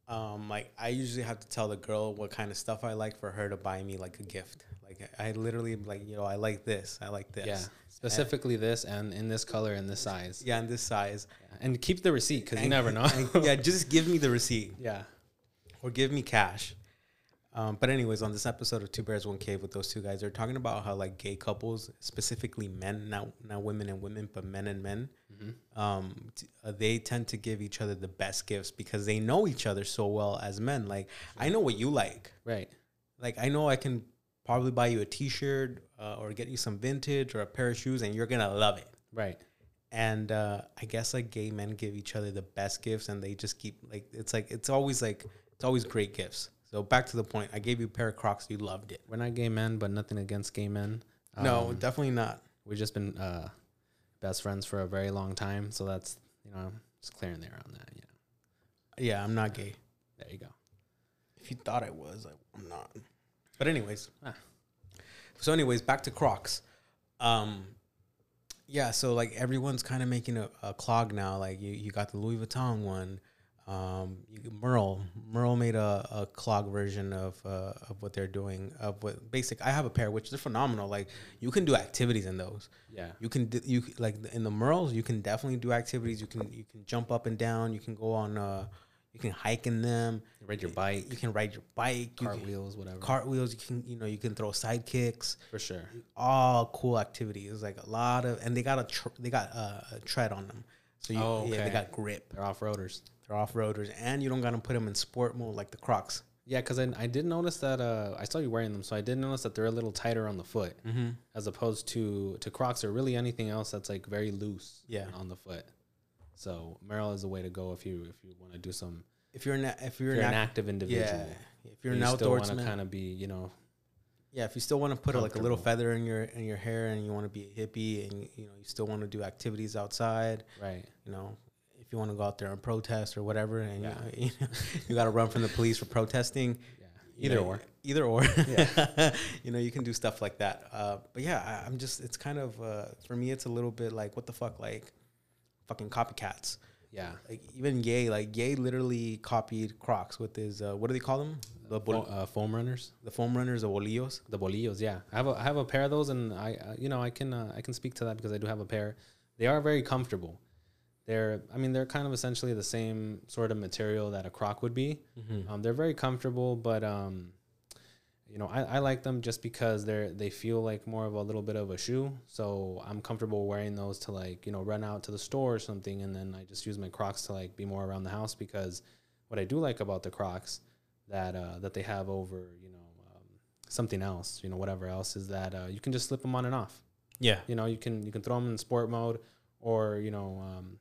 Um, like I usually have to tell the girl what kind of stuff I like for her to buy me like a gift. Like I literally like you know I like this, I like this. Yeah. Specifically this and in this color and this size. Yeah, in this size. Yeah. And keep the receipt because you never know. and- yeah, just give me the receipt yeah. or give me cash. Um, but anyways, on this episode of Two Bears One Cave with those two guys, they're talking about how like gay couples, specifically men, not not women and women, but men and men, Mm-hmm. um, t- uh, they tend to give each other the best gifts because they know each other so well as men. Like I know what you like. Right. Like I know I can probably buy you a T-shirt uh, or get you some vintage or a pair of shoes, and you're gonna love it. Right. and uh, I guess like gay men give each other the best gifts, and they just keep like it's like it's always like it's always great gifts. So back to the point, I gave you a pair of Crocs, you loved it. We're not gay men, but nothing against gay men. no, Um, definitely not. we've just been uh, best friends for a very long time. So that's, you know, just clearing the air on that. Know, Yeah, I'm not gay. there you go. If you thought I was, I, I'm not. But anyways, Ah. so anyways, back to Crocs. Um, yeah, so like everyone's kind of making a, a clog now. Like you, you got the Louis Vuitton one. Um, you, Merrell, Merrell made a, a clog version of uh, of what they're doing. Of what basic. I have a pair which they're phenomenal. Like you can do activities in those. Yeah. You can do, you like in the Merrells, you can definitely do activities. You can you can jump up and down. You can go on. Uh, you can hike in them. You ride your bike, You can ride your bike. Cartwheels, whatever. cartwheels. You can you know you can throw side kicks. for sure. All cool activities. Like a lot of and they got a tr- they got uh, a tread on them. So you, Oh, yeah, they got grip. They're off roaders. They're off roaders, and you don't got to put them in sport mode like the Crocs. Yeah, because I, I did notice that uh, I saw you wearing them, so I did notice that they're a little tighter on the foot Mm-hmm. as opposed to to Crocs or really anything else that's like very loose. Yeah. on the foot. So Merrell is the way to go if you if you want to do some. If you're an if If you're, you're an, an active individual, yeah, if you're an you still want to outdoorsman, kind of be you know yeah, if you still want to put a, like a little feather in your in your hair and you want to be a hippie and you know you still want to do activities outside, right. you know, if you want to go out there and protest or whatever, and Yeah. you, you, know, you got to run from the police for protesting. Yeah, you either know, or. either or. Yeah. you know, you can do stuff like that. Uh, but yeah, I, I'm just, it's kind of uh, for me, it's a little bit like what the fuck, like fucking copycats. Yeah, Like even Ye, like Ye literally copied Crocs with his uh, what do they call them? The bol- uh, foam runners, the foam runners, the bolillos. the bolillos. Yeah, I have a I have a pair of those, and I uh, you know I can uh, I can speak to that because I do have a pair. They are very comfortable. They're I mean they're kind of essentially the same sort of material that a Croc would be. Mm-hmm. Um, they're very comfortable, but um, you know, I, I like them just because they're they feel like more of a little bit of a shoe. So I'm comfortable wearing those to like you know run out to the store or something, and then I just use my Crocs to like be more around the house because what I do like about the Crocs that uh, that they have over you know um, something else, you know whatever else is that uh, you can just slip them on and off. Yeah, You know, you can you can throw them in sport mode, or you know, um,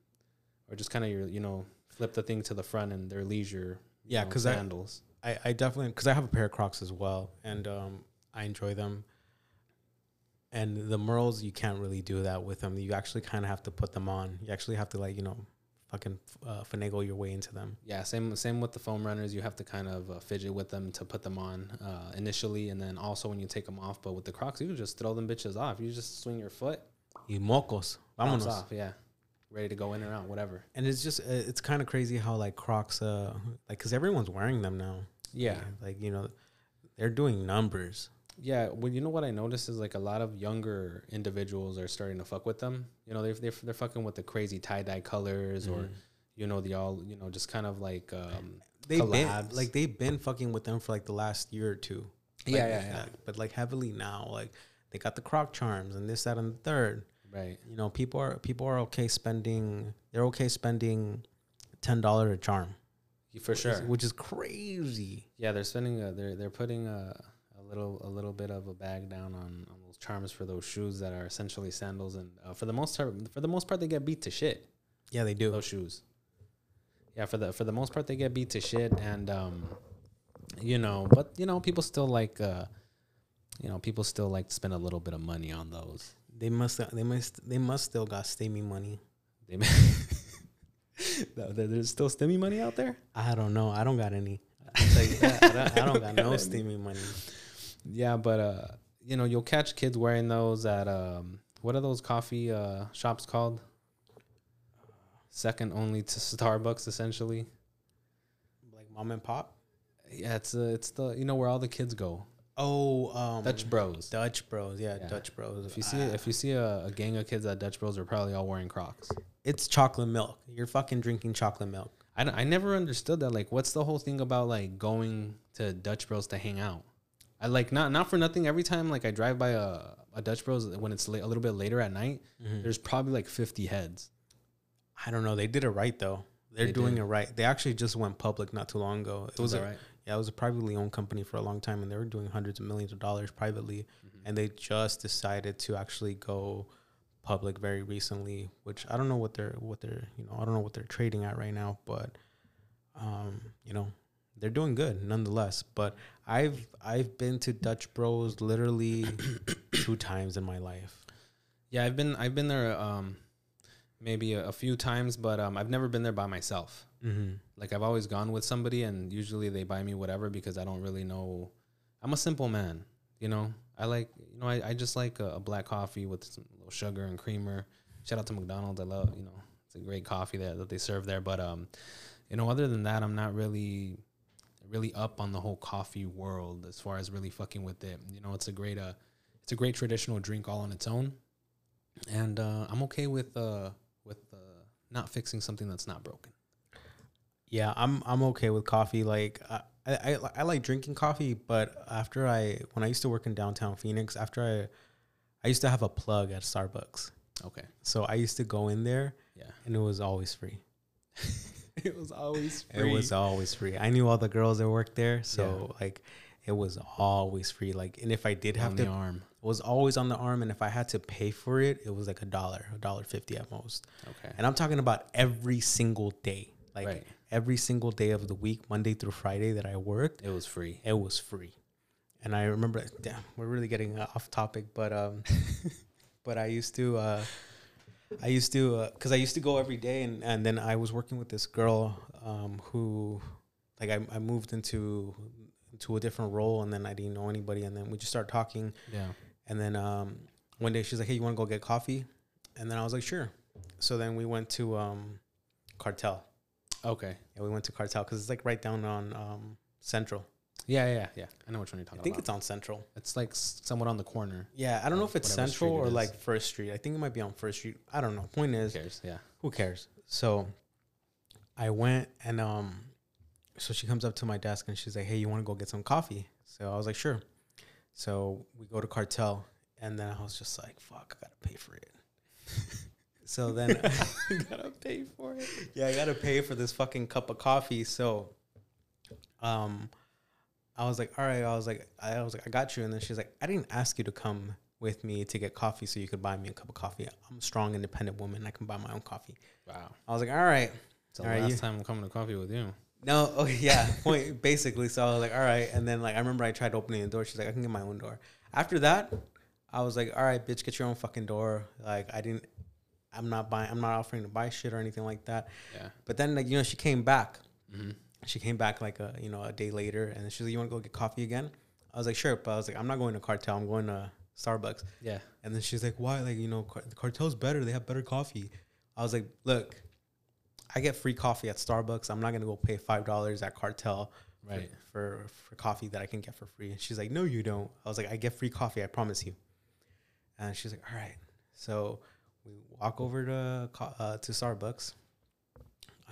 or just kind of your you know flip the thing to the front and their leisure. Yeah, know, 'cause I- sandals. I, I definitely because I have a pair of Crocs as well, and um, I enjoy them. And the Merrells, you can't really do that with them. You actually kind of have to put them on. You actually have to like you know fucking uh, finagle your way into them. Yeah, same same with the foam runners. You have to kind of uh, fidget with them to put them on uh, initially, and then also when you take them off. But with the Crocs, you can just throw them bitches off. You just swing your foot, Y mocos, vámonos. off. Yeah, ready to go in or out, whatever. And it's just uh, it's kind of crazy how like Crocs, uh, like because everyone's wearing them now. Yeah, like you know, they're doing numbers. yeah. Well, you know what I noticed is like a lot of younger individuals are starting to fuck with them. You know, they're they're, they're fucking with the crazy tie dye colors or Mhm. you know the all you know just kind of like um, They've been like they've been fucking with them for like the last year or two. Yeah, Like, yeah, yeah. like, but like heavily now. Like they got the Croc charms and this, that, and the third. right. You know, people are people are okay spending. They're okay spending ten dollar a charm For sure. is- which is crazy. Yeah, they're spending a, they're they're putting a, a little a little bit of a bag down on, on those charms for those shoes that are essentially sandals, and uh, for the most part, for the most part, they get beat to shit. Yeah, they do. Those shoes. Yeah, for the for the most part, they get beat to shit, and um, you know, but you know, people still like uh, you know, people still like to spend a little bit of money on those. They must. They must. They must still got steamy money. They there's still stimmy money out there. I don't know. I don't got any. I'll tell you that. I don't, I don't got no steamy money. Yeah, but uh, you know, you'll catch kids wearing those at um, what are those coffee uh shops called? Second only to Starbucks, essentially. Like mom and pop. Yeah, it's uh, it's the you know where all the kids go. Oh, um, Dutch Bros. Dutch Bros. Yeah, Yeah. Dutch Bros. If you see if you see a, a gang of kids at Dutch Bros, they're probably all wearing Crocs. It's chocolate milk. You're fucking drinking chocolate milk. I, I never understood that. Like, what's the whole thing about like going to Dutch Bros to hang out? I like not not for nothing. Every time like I drive by a, a Dutch Bros when it's a little bit later at night, Mm-hmm. there's probably like 50 heads. I don't know. They did it right though. They're They doing did. it right. They actually just went public not too long ago. It was a, right? yeah, it was a privately owned company for a long time, and they were doing hundreds of millions of dollars privately, Mm-hmm. and they just decided to actually go public very recently. Which I don't know what they're what they're you know I don't know what they're trading at right now, but um you know they're doing good nonetheless. But I've I've been to Dutch Bros literally two times in my life. Yeah, I've been I've been there um maybe a, a few times, but um I've never been there by myself. Mm-hmm. Like I've always gone with somebody, and usually they buy me whatever because I don't really know. I'm a simple man, you know. I like you know I, I just like a, a black coffee with some little sugar and creamer. Shout out to McDonald's. I love you know it's a great coffee that that they serve there. But um, you know other than that, I'm not really really up on the whole coffee world as far as really fucking with it. You know, it's a great uh, it's a great traditional drink all on its own, and uh, I'm okay with uh with uh, not fixing something that's not broken. Yeah, I'm I'm okay with coffee. Like I, I I like drinking coffee, but after I when I used to work in downtown Phoenix, after I I used to have a plug at Starbucks. Okay. So I used to go in there Yeah. and it was always free. it was always free. It was always free. I knew all the girls that worked there, so like it was always free. Like and if I did have on to the arm. it was always on the arm and if I had to pay for it, it was like a dollar, a dollar 50 at most. Okay. And I'm talking about every single day. Like Right. every single day of the week, Monday through Friday that I worked, It was free. it was free. And I remember, damn, we're really getting uh, off topic, but um, but I used to, uh, I used to, uh 'cause cause I used to go every day, and and then I was working with this girl, um, who, like, I, I moved into into a different role, and then I didn't know anybody, and then we just started talking, Yeah. and then um, one day she's like, "Hey, you want to go get coffee?" And then I was like, "Sure." So then we went to um, Cartel. Okay. Yeah, we went to Cartel because it's like right down on um, Central. Yeah, yeah, yeah. I know which one you're talking about. I think about. it's on Central. It's like somewhat on the corner. Yeah, I don't know if it's Central it or like First Street. I think it might be on First Street. I don't know. Point Who is, cares? Yeah. who cares? So I went and um, so she comes up to my desk and she's like, "Hey, you want to go get some coffee?" So I was like, "Sure." So we go to Cartel, and then I was just like, "Fuck, I gotta pay for it." so then, I gotta pay for it. yeah, I gotta pay for this fucking cup of coffee. So, um, I was like, all right. I was like, I was like, I got you. And then she's like, I didn't ask you to come with me to get coffee so you could buy me a cup of coffee. I'm a strong, independent woman. I can buy my own coffee. Wow. I was like, all right. It's the All right, last you- time I'm coming to coffee with you. No, oh yeah, point basically. So I was like, all right. And then like I remember I tried opening the door. She's like, I can get my own door. After that, I was like, all right, bitch, get your own fucking door. Like I didn't, I'm not buying. I'm not offering to buy shit or anything like that. Yeah. But then like you know she came back. Mm-hmm. She came back like a you know a day later, and she's like, "You want to go get coffee again?" I was like, "Sure," but I was like, "I'm not going to Cartel. I'm going to Starbucks." Yeah. And then she's like, "Why? Like you know, car- the Cartel's better. They have better coffee." I was like, "Look, I get free coffee at Starbucks. I'm not gonna go pay five dollars at Cartel." for- Right. For, for coffee that I can get for free. And she's like, No, you don't. I was like, I get free coffee, I promise you. And she's like, All right. So we walk over to uh, to Starbucks.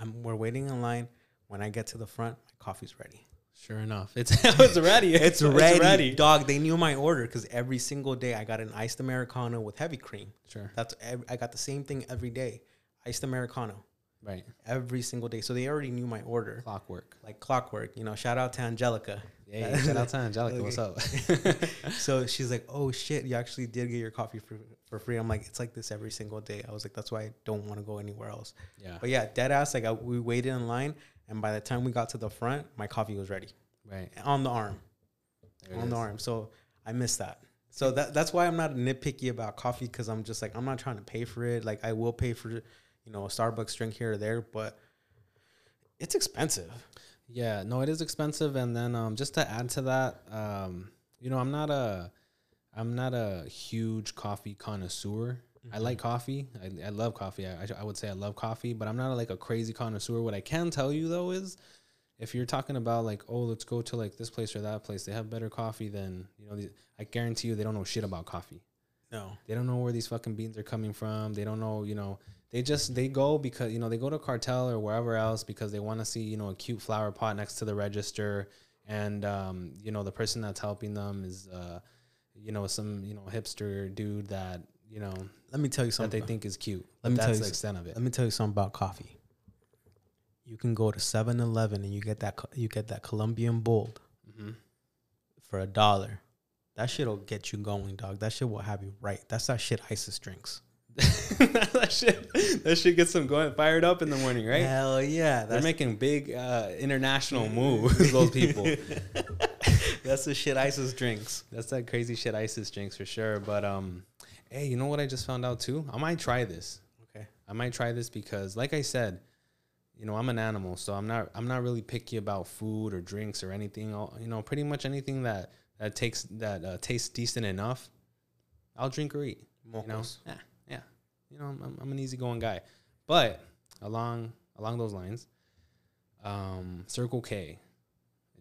I'm we're waiting in line. When I get to the front, my coffee's ready. Sure enough, it's it's ready. It's ready, dog. They knew my order because every single day I got an iced americano with heavy cream. Sure. That's I got the same thing every day, iced americano Right. every single day. So they already knew my order, Clockwork. like clockwork. You know, shout out to Angelica. Yeah. Shout out to Angelica. What's up? so she's like, "Oh shit, you actually did get your coffee for for free." I'm like, "It's like this every single day." I was like, "That's why I don't want to go anywhere else." yeah. But yeah, dead ass. Like I, we waited in line, and by the time we got to the front, my coffee was ready Right. on the arm, There on the arm. So I missed that. So that that's why I'm not nitpicky about coffee because I'm just like I'm not trying to pay for it. Like I will pay for, you know, a Starbucks drink here or there, but it's expensive. Yeah, no, it is expensive. And then um, just to add to that, um, you know, I'm not a, I'm not a huge coffee connoisseur. I like coffee. I, I love coffee. I, I would say I love coffee, but I'm not like a crazy connoisseur. What I can tell you though is, if you're talking about like, oh, let's go to like this place or that place, they have better coffee than you know. The, I guarantee you, they don't know shit about coffee. No. They don't know where these fucking beans are coming from. They don't know, you know, they just they go because you know they go to cartel or wherever else because they want to see you know a cute flower pot next to the register, and um, you know the person that's helping them is uh, you know some you know hipster dude that you know Let me tell you that something. they think is cute. Let me tell you the extent of it. Let me tell you something about coffee. You can go to 7-Eleven and you get that you get that Colombian bold hmm for a dollar. That shit'll get you going, dog. That shit will have you right. That's that shit ISIS drinks. that shit that shit gets them going fired up in the morning, right? Hell yeah. They're making big uh, international moves. Those people. that's the shit ISIS drinks. That's that crazy shit ISIS drinks for sure. But um, hey, you know what I just found out too? I might try this. Okay. I might try this because, like I said, you know, I'm an animal, so I'm not I'm not really picky about food or drinks or anything. I'll, you know, pretty much anything that that takes that uh, tastes decent enough, I'll drink or eat. You know, Mocos. yeah, yeah. You know, I'm, I'm an easygoing guy, but along along those lines, um, Circle K,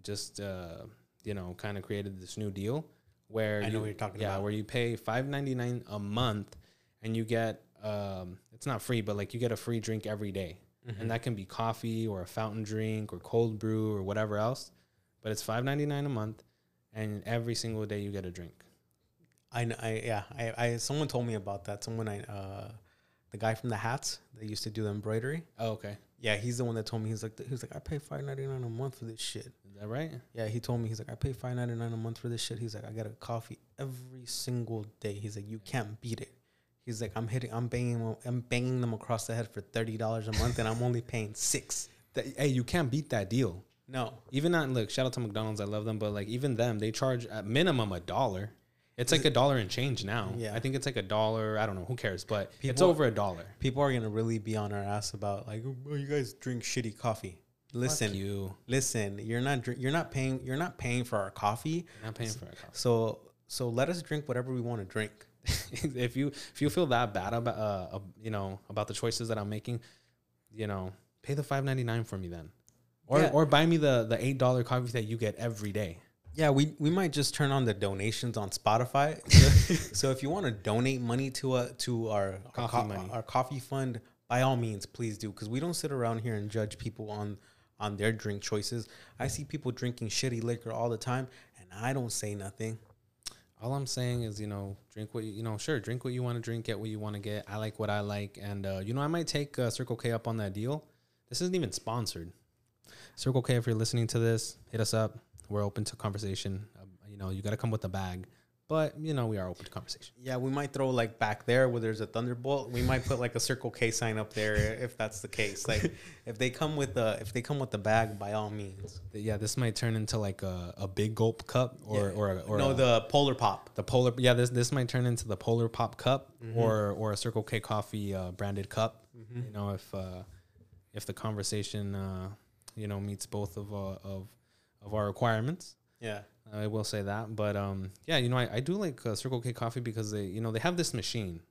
just uh, you know, kind of created this new deal where I know you, what you're talking yeah, about. where you pay five ninety nine a month, and you get um, it's not free, but like you get a free drink every day, Mm-hmm. and that can be coffee or a fountain drink or cold brew or whatever else, but it's five ninety nine a month, and every single day you get a drink. I, I yeah I, I someone told me about that. Someone I uh the guy from the hats that used to do the embroidery. Oh, okay, Yeah, he's the one that told me he's like he was like I pay five ninety nine a month for this shit. is that right? Yeah, he told me he's like I pay five ninety nine a month for this shit. He's like I get a coffee every single day. He's like you can't beat it. He's like I'm hitting I'm banging them, I'm banging them across the head for thirty dollars a month and I'm only paying six. That, hey, you can't beat that deal. No, Even not look, shout out to McDonald's, I love them, but like even them, they charge at minimum a dollar. It's like a dollar and change now. Yeah. I think it's like a dollar. I don't know. Who cares? But it's over a dollar. people are gonna really be on our ass about like oh, you guys drink shitty coffee. Listen, Fuck you. listen, you're not drink, you're not paying you're not paying for our coffee. You're not paying for it. So so let us drink whatever we want to drink. if you if you feel that bad about uh, uh you know about the choices that I'm making, you know, pay the five ninety nine for me then, or Yeah. or buy me the the eight dollar coffee that you get every day. Yeah, we, we might just turn on the donations on Spotify. so if you want to donate money to uh, to our Coffee our, money. our coffee fund, by all means, please do because we don't sit around here and judge people on on their drink choices. I see people drinking shitty liquor all the time, and I don't say nothing. All I'm saying is, you know, drink what you, you know, sure, drink what you want to drink, get what you want to get. I like what I like, and uh, you know, I might take uh, Circle K up on that deal. This isn't even sponsored. Circle K, if you're listening to this, hit us up. We're open to conversation. Um, you know, you got to come with a bag, but you know we are open to conversation. Yeah, we might throw like back there where there's a thunderbolt. We might put like a Circle K sign up there if that's the case. Like if they come with the if they come with the bag, by all means. Yeah, this might turn into like a, a big gulp cup or Yeah. or, or no, a- the Polar Pop. the polar yeah this this might turn into the polar pop cup Mm-hmm. or or a circle k coffee uh, branded cup you know if uh if the conversation uh you know meets both of uh, of of our requirements Yeah. i will say that but um yeah you know i, I do like uh, circle k coffee because they you know they have this machine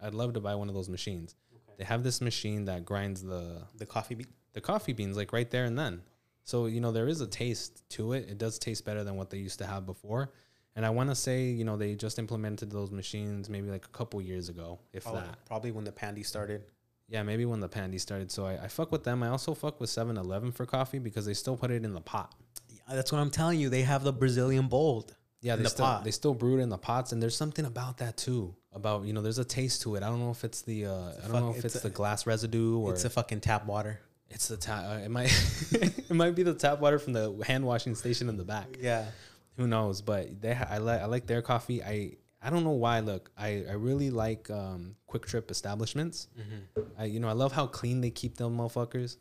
i'd love to buy one of those machines they have this machine that grinds the The coffee bean. the coffee beans like right there and then. So you know there is a taste to it. It does taste better than what they used to have before. And I want to say you know they just implemented those machines maybe like a couple years ago, if that. probably when the pandy started. Yeah, maybe when the pandy started. So I, I fuck with them. I also fuck with 7-Eleven for coffee because they still put it in the pot. That's what I'm telling you. They have the Brazilian bold. Yeah, they the still pot. they still brew it in the pots, and there's something about that too. About you know, there's a taste to it. I don't know if it's the uh, I don't fuck- know if it's it's, a- the glass residue or It's a fucking tap water. it's the tap. Uh, it might it might be the tap water from the hand washing station in the back. Yeah. who knows but they ha- I like I like their coffee I I don't know why look I I really like um QuikTrip establishments I you know I love how clean they keep them motherfuckers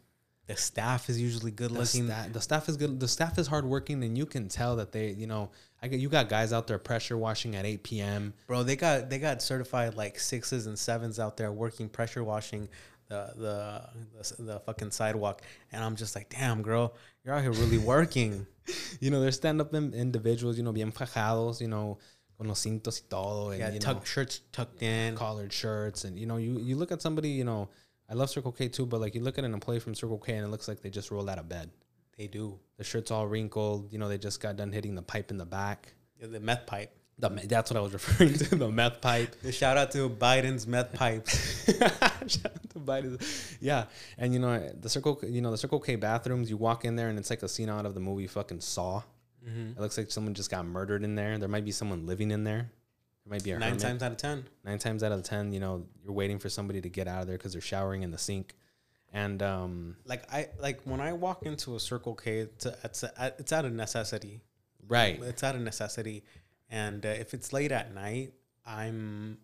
The staff is usually good the, looking. sta- the staff is good the staff is hardworking and you can tell that they you know I get you got guys out there pressure washing at 8 p.m. Bro, they got they got certified like sixes and sevens out there working pressure washing the the the, the fucking sidewalk, and I'm just like, damn, girl, you're out here really working. you know they're stand up individuals you know bien fajados you know con los cintos y todo and yeah, you know, tuck shirts tucked in. collared shirts and you know you you look at somebody you know I love Circle K too but like you look at an employee from Circle K and it looks like they just rolled out of bed. They do. The shirt's all wrinkled you know they just got done hitting the pipe in the back. Yeah, the meth pipe. the that's what I was referring to the meth pipe. Shout out to Biden's meth pipes. Shout out to Biden. yeah. And you know the Circle you know the Circle K bathrooms you walk in there and it's like a scene out of the movie fucking Saw. Mm-hmm. It looks like someone just got murdered in there. There might be someone living in there there might be a Nine hermit. times out of ten. nine times out of ten, you know, you're waiting for somebody to get out of there because they're showering in the sink. And um, Like I like when I walk into a Circle K, it's a, it's a, it's out of necessity. right, It's out of necessity, and uh, if it's late at night, I'm.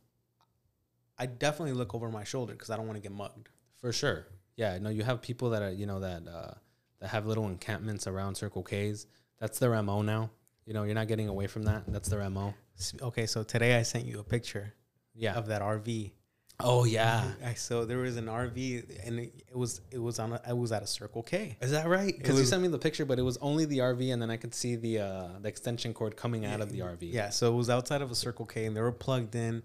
I definitely look over my shoulder because I don't want to get mugged. for sure. Yeah, no, you have people that are, you know, that uh, that have little encampments around Circle K's. That's their mo now. You know, you're not getting away from that. That's their mo. Okay, so today I sent you a picture Yeah. of that RV. Oh yeah. I so there was an RV, and it, it was it was on a, I was at a Circle K. Is that right? Because you sent me the picture, but it was only the RV, and then I could see the uh, the extension cord coming out of the RV. Yeah, so it was outside of a Circle K, and they were plugged in,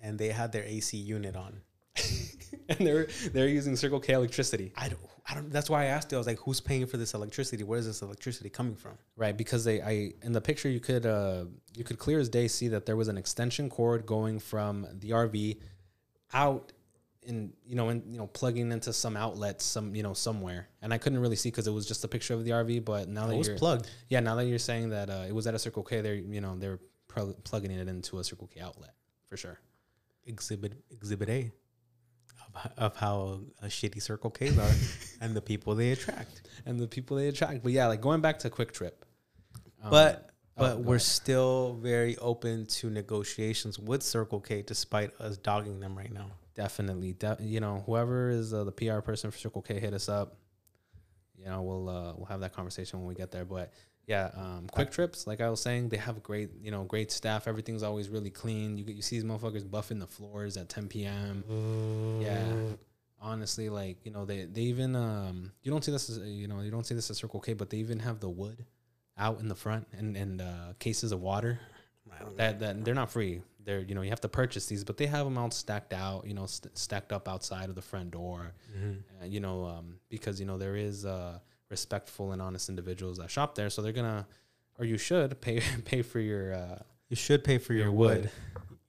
and they had their AC unit on. and they're they're using Circle K electricity. I don't, I don't. That's why I asked you. I was like, "Who's paying for this electricity? Where is this electricity coming from?" Right, because they I in the picture you could uh you could clear as day see that there was an extension cord going from the RV out in you know in you know plugging into some outlets some you know somewhere and I couldn't really see because it was just a picture of the RV but now that It was you're plugged. yeah now that you're saying that uh, it was at a Circle K they're you know they're pro- plugging it into a Circle K outlet for sure Exhibit Exhibit A of, how a shitty Circle K's are and the people they attract. and the people they attract but yeah like going back to QuikTrip um, But oh, but go we're ahead. still very open to negotiations with Circle K, despite us dogging them right now. definitely de- you know whoever is uh, the PR person for Circle K hit us up you know we'll uh, we'll have that conversation when we get there but yeah um, QuikTrips like I was saying they have great you know great staff everything's always really clean you get you see these motherfuckers buffing the floors at 10 p.m. yeah honestly like you know they they even um you don't see this as you know you don't see this at Circle K but they even have the wood out in the front and and uh, cases of water I don't know. that that they're not free. They're you know you have to purchase these, but they have them all stacked out. You know, st- stacked up outside of the front door. Uh, you know, um, because you know there is uh, respectful and honest individuals that shop there, so they're gonna or you should pay pay for your uh, You should pay for your, your wood. wood.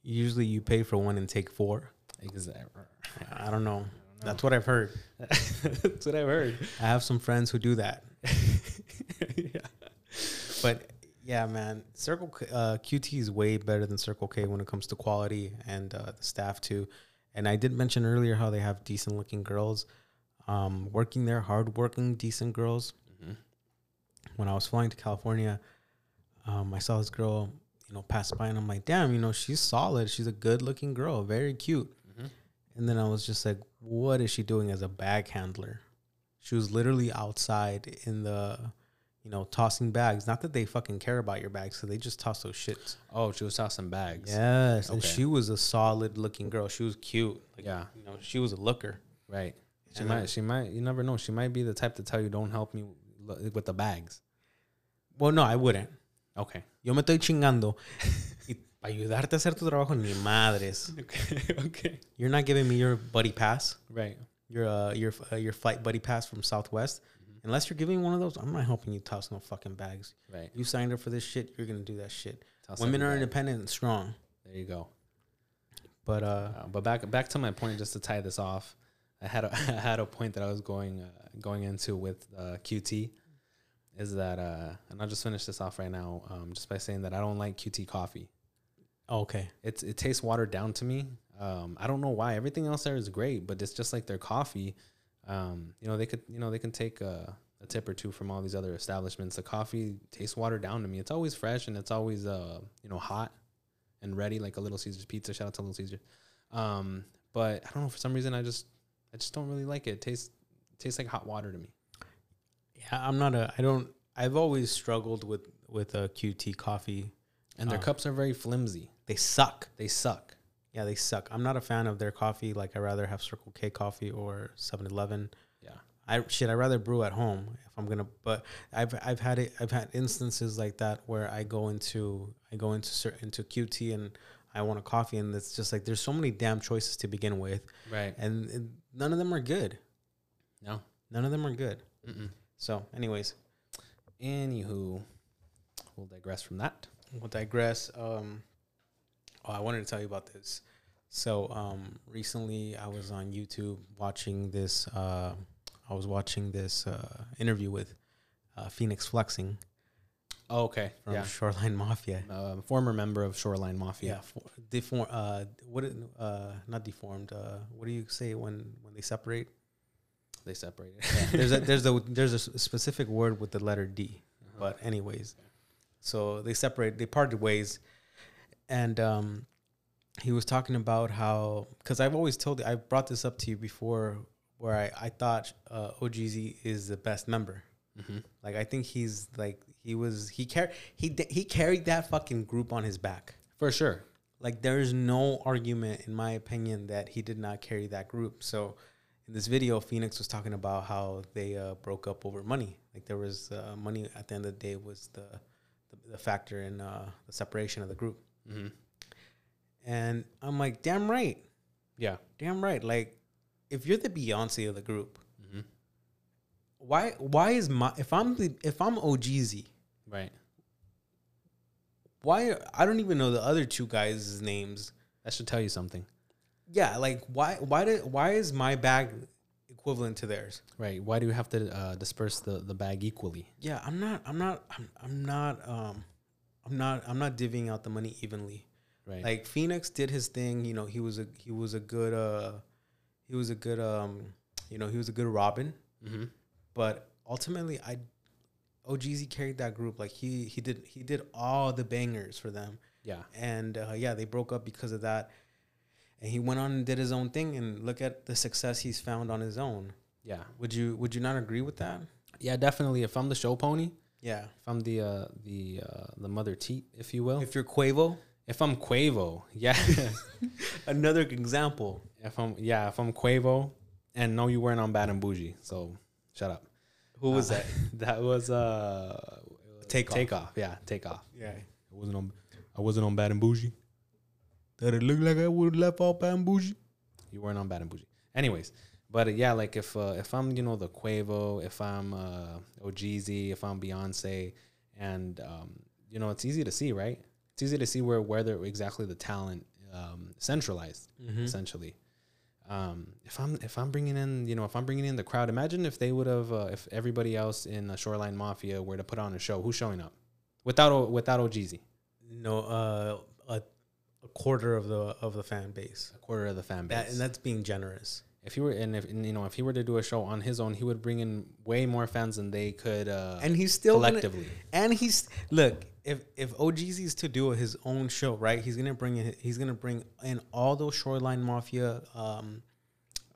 Usually, you pay for one and take four. exact. I don't know. That's what I've heard. That's what I've heard. I have some friends who do that. yeah. But yeah, man, Circle uh, QT is way better than Circle K when it comes to quality and uh, the staff too. And I did mention earlier how they have decent looking girls um, working there, hardworking, decent girls. Mhm. When I was flying to California, um, I saw this girl, you know, pass by, and I'm like, damn, you know, she's solid. She's a good looking girl, very cute. Mhm. And then I was just like, what is she doing as a bag handler? She was literally outside in the, you know, tossing bags. Not that they fucking care about your bags, so they just toss those shits. Oh, she was tossing bags. Yes, and she was a solid looking girl. She was cute. Like, Yeah. you know, she was a looker. Right. She And might. then- She might. You never know. She might be the type to tell you, "Don't help me with the bags." Well, no, I wouldn't. Okay. Yo me estoy chingando. y para ayudarte a hacer tu trabajo, ni madres. Okay. okay. You're not giving me your buddy pass, Right. your uh, your uh, your flight buddy pass from Southwest. Mm-hmm. Unless you're giving me one of those, I'm not helping you toss no fucking bags. Right. You signed up for this shit. You're gonna do that shit. Toss Women are independent and strong. There you go. But uh, Uh, but back back to my point, just to tie this off, I had a, I had a point that I was going uh, going into with uh, QT, is that uh, and I'll just finish this off right now, um, just by saying that I don't like QT coffee. okay, It's it tastes watered down to me. Um, I don't know why. Everything else there is great, but it's just like their coffee. Um, you know, they could you know they can take a, a tip or two from all these other establishments. The coffee tastes watered down to me. It's always fresh and it's always uh you know hot and ready, like a Little Caesars pizza. Shout out to Little Caesars. Um, but I don't know for some reason I just I just don't really like it. It tastes it tastes like hot water to me. yeah, I'm not a. I don't. I've always struggled with with a QT coffee. And their Oh. cups are very flimsy. They suck. They suck. Yeah, they suck. I'm not a fan of their coffee. Like I rather have Circle K coffee or 7-Eleven. Yeah. I shit. I rather brew at home if I'm gonna. But I've I've had it. I've had instances like that where I go into I go into certain into QT and I want a coffee and it's just like there's so many damn choices to begin with Right. and it, none of them are good. No. None of them are good. Mm-mm. So, anyways, Anywho, we'll digress from that. we'll digress. Um, oh, I wanted to tell you about this. So, um, recently I was on YouTube watching this. Uh, I was watching this uh, interview with uh, Fenix Flexin Oh, okay. from yeah. Shoreline Mafia. uh, former member of Shoreline Mafia. Yeah, for, deform. Uh, what? Uh, not deformed. Uh, what do you say when when they separate? They separated. there's a there's a there's a specific word with the letter D. Uh-huh. But anyways, so they separate. They parted ways, and um, he was talking about how because I've always told I brought this up to you before, where I I thought uh, Ohgeesy is the best member. hmm Like I think he's like he was he car he he carried that fucking group on his back. For sure. Like there is no argument, in my opinion, that he did not carry that group. So in this video, Fenix was talking about how they uh, broke up over money. Like there was uh, money at the end of the day was the the, the factor in uh, the separation of the group. hmm And I'm like, damn right, Yeah. damn right. Like if you're the Beyonce of the group, hmm why why is my if I'm the if I'm Ohgeesy, Right. why I don't even know the other two guys' names. That should tell you something. Yeah, like why why did why is my bag equivalent to theirs? Right. Why do you have to uh, disperse the, the bag equally? Yeah, I'm not I'm not I'm, I'm not um I'm not I'm not divvying out the money evenly. Right. Like Fenix did his thing, you know, he was a he was a good uh he was a good um you know, he was a good Robin, hmm but ultimately I Ohgeesy carried that group like he he did he did all the bangers for them. Yeah. and uh, yeah, they broke up because of that. And he went on and did his own thing, and look at the success he's found on his own. Yeah. Would you Would you not agree with that? Yeah. Definitely. If I'm the show pony, Yeah. if I'm the uh, the uh, the mother teat, if you will, if, If you're Quavo, If I'm Quavo, yeah. another example. if I'm yeah, if I'm Quavo, and no, you weren't on Bad and Boujee, so shut up. Who was Uh, that? That was uh, Takeoff. Take off. Yeah. Takeoff. Yeah. I wasn't on. I wasn't on Bad and Boujee. Did it look like I would have left off bamboo? You weren't on Bad and Boujee. Anyways, but uh, yeah, like if uh, if I'm you know the Quavo, if I'm uh, Ohgeesy, if I'm Beyonce, and um, you know it's easy to see, right? It's easy to see where where the exactly the talent um, centralized Mm-hmm. essentially. Um, if I'm if I'm bringing in you know if I'm bringing in the crowd, imagine if they would have uh, if everybody else in the Shoreline Mafia were to put on a show, who's showing up without O- without Ohgeesy? No, uh, a, a quarter of the of the fan base. A quarter of the fan base. That and that's being generous. If he were, and if and, you know, if he were to do a show on his own, he would bring in way more fans than they could uh, And he's still gonna- collectively. and he's look. if if Ohgeesy's to do his own show, right? He's gonna bring in he's gonna bring in all those Shoreline Mafia um,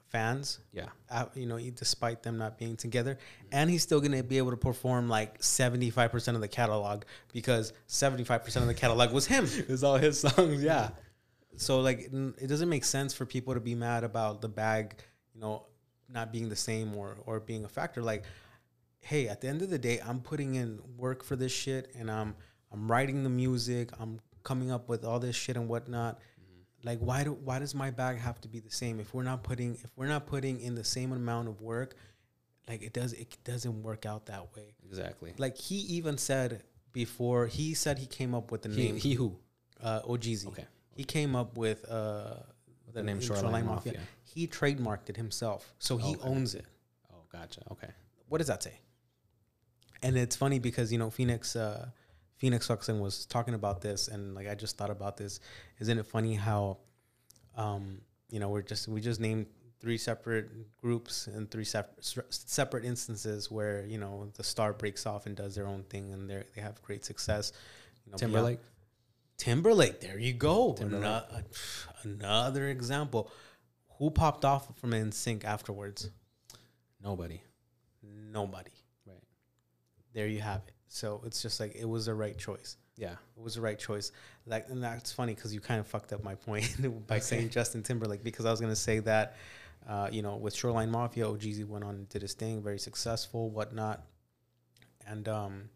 fans. Yeah. Uh, you know, despite them not being together, and he's still gonna be able to perform like seventy five percent of the catalog because seventy five percent of the catalog was him. It's all his songs. Yeah. So like, it doesn't make sense for people to be mad about the bag, you know, not being the same or or being a factor. Like, hey, at the end of the day, I'm putting in work for this shit, and I'm I'm writing the music, I'm coming up with all this shit and whatnot. Like, why do why does my bag have to be the same if we're not putting if we're not putting in the same amount of work? Like, it does it doesn't work out that way. Exactly. Like he even said before, he said he came up with the He, name he who? uh, Ohgeesy. Okay. He came up with uh, The name Shoreline Mafia. He trademarked it himself, so he Okay. owns it. Oh, gotcha. Okay. What does that say? And it's funny because you know Fenix, uh, Fenix Flexin was talking about this, and like I just thought about this. Isn't it funny how, um, you know, we're just we just named three separate groups and three separate separate instances where you know the star breaks off and does their own thing and they they have great success. You know, beyond- Timberlake. There you go. Timberlake. Ano- Another example. Who popped off from NSYNC afterwards? Nobody. Nobody. Right. There you have it. So it's just like it was the right choice. Yeah. It was the right choice. Like, and that's funny because you kind of fucked up my point by Okay. saying Justin Timberlake because I was gonna say that, uh, you know, with Shoreline Mafia, Ohgeesy went on and did his thing, very successful, whatnot, and um,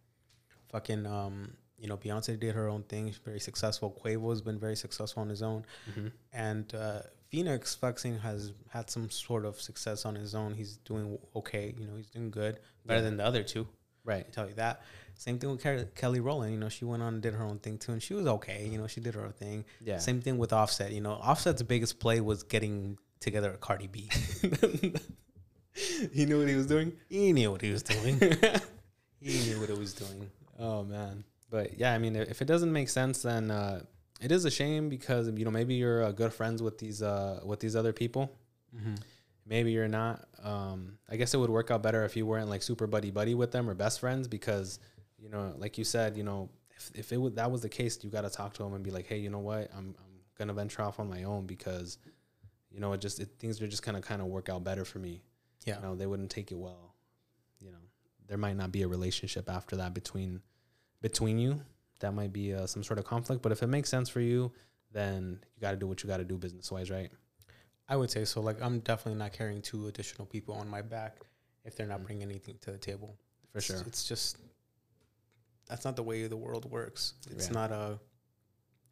fucking um, you know, Beyonce did her own thing, very successful. Quavo's been very successful on his own, Mm-hmm. and uh, Fenix Flexin has had some sort of success on his own. He's doing okay, you know, he's doing good, better Yeah. than the other two. Right. I tell you that. Same thing with Kelly, Kelly Rowland. You know, she went on and did her own thing too, and she was okay. You know, she did her own thing. Yeah. Same thing with Offset. You know, Offset's biggest play was getting together a Cardi B. he knew what he was doing. he knew what he was doing. he knew what he was doing. Oh man. But yeah, I mean, if it doesn't make sense, then uh, it is a shame because you know maybe you're uh, good friends with these uh, with these other people. Mm-hmm. Maybe you're not. Um, I guess it would work out better if you weren't like super buddy buddy with them or best friends because you know, like you said, you know, if, if it would, that was the case, you got to talk to them and be like, hey, you know what, I'm I'm gonna venture off on my own because you know it just it, things are just gonna kind of work out better for me. Yeah. You know, they wouldn't take it well. You know, there might not be a relationship after that between between you. That might be uh, some sort of conflict. But if it makes sense for you, then you got to do what you got to do business wise, right? I would say so. Like, I'm definitely not carrying two additional people on my back if they're not Mm. bringing anything to the table. For It's- sure. It's just that's not the way the world works. It's Yeah. not a.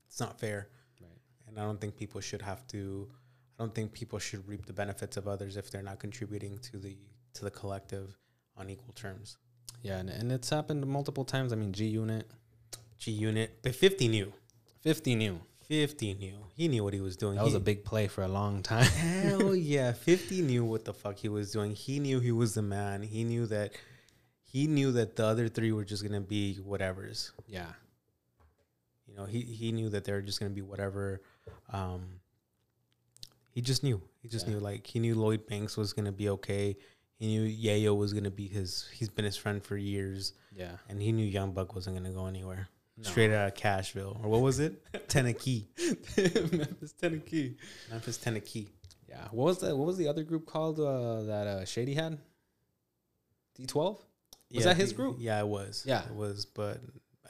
It's not fair. Right. and I don't think people should have to. I don't think people should reap the benefits of others if they're not contributing to the to the collective on equal terms. Yeah, and, and it's happened multiple times. I mean, G Unit, G Unit, but fifty knew. fifty knew Fifty knew. He knew what he was doing. that was a big play for a long time. hell yeah. Fifty knew what the fuck he was doing. He knew he was the man. He knew that. He knew that the other three were just gonna be whatever's. yeah, You know, he he knew that they were just gonna be whatever. Um, he just knew. He just Yeah. knew. Like he knew Lloyd Banks was gonna be okay. He knew Yayo was gonna be his. He's been his friend for years, yeah. and he knew Young Buck wasn't gonna go anywhere. No. Straight out of Cashville, or what was it? Tennessee, Memphis Tennessee. Memphis, Tennessee. Yeah. What was the What was the other group called uh, that uh, Shady had? D twelve. Was that his group? Yeah, it was. Yeah. it was. But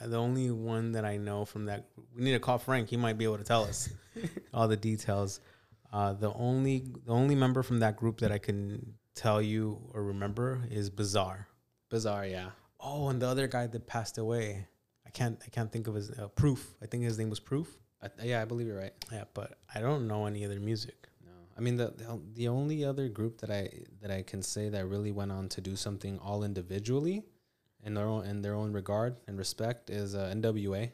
the only one that I know from that, we need to call Frank. He might be able to tell us all the details. Uh, the only the only member from that group that I can tell you or remember is Bizarre. Bizarre. Yeah. Oh, and the other guy that passed away, I can't I can't think of his uh, Proof. I think his name was Proof. I, yeah, I believe you're right. Yeah, but I don't know any other music. No, I mean the the- the only other group that I that I can say that really went on to do something all individually, in their own in their own regard and respect is uh, N.W.A.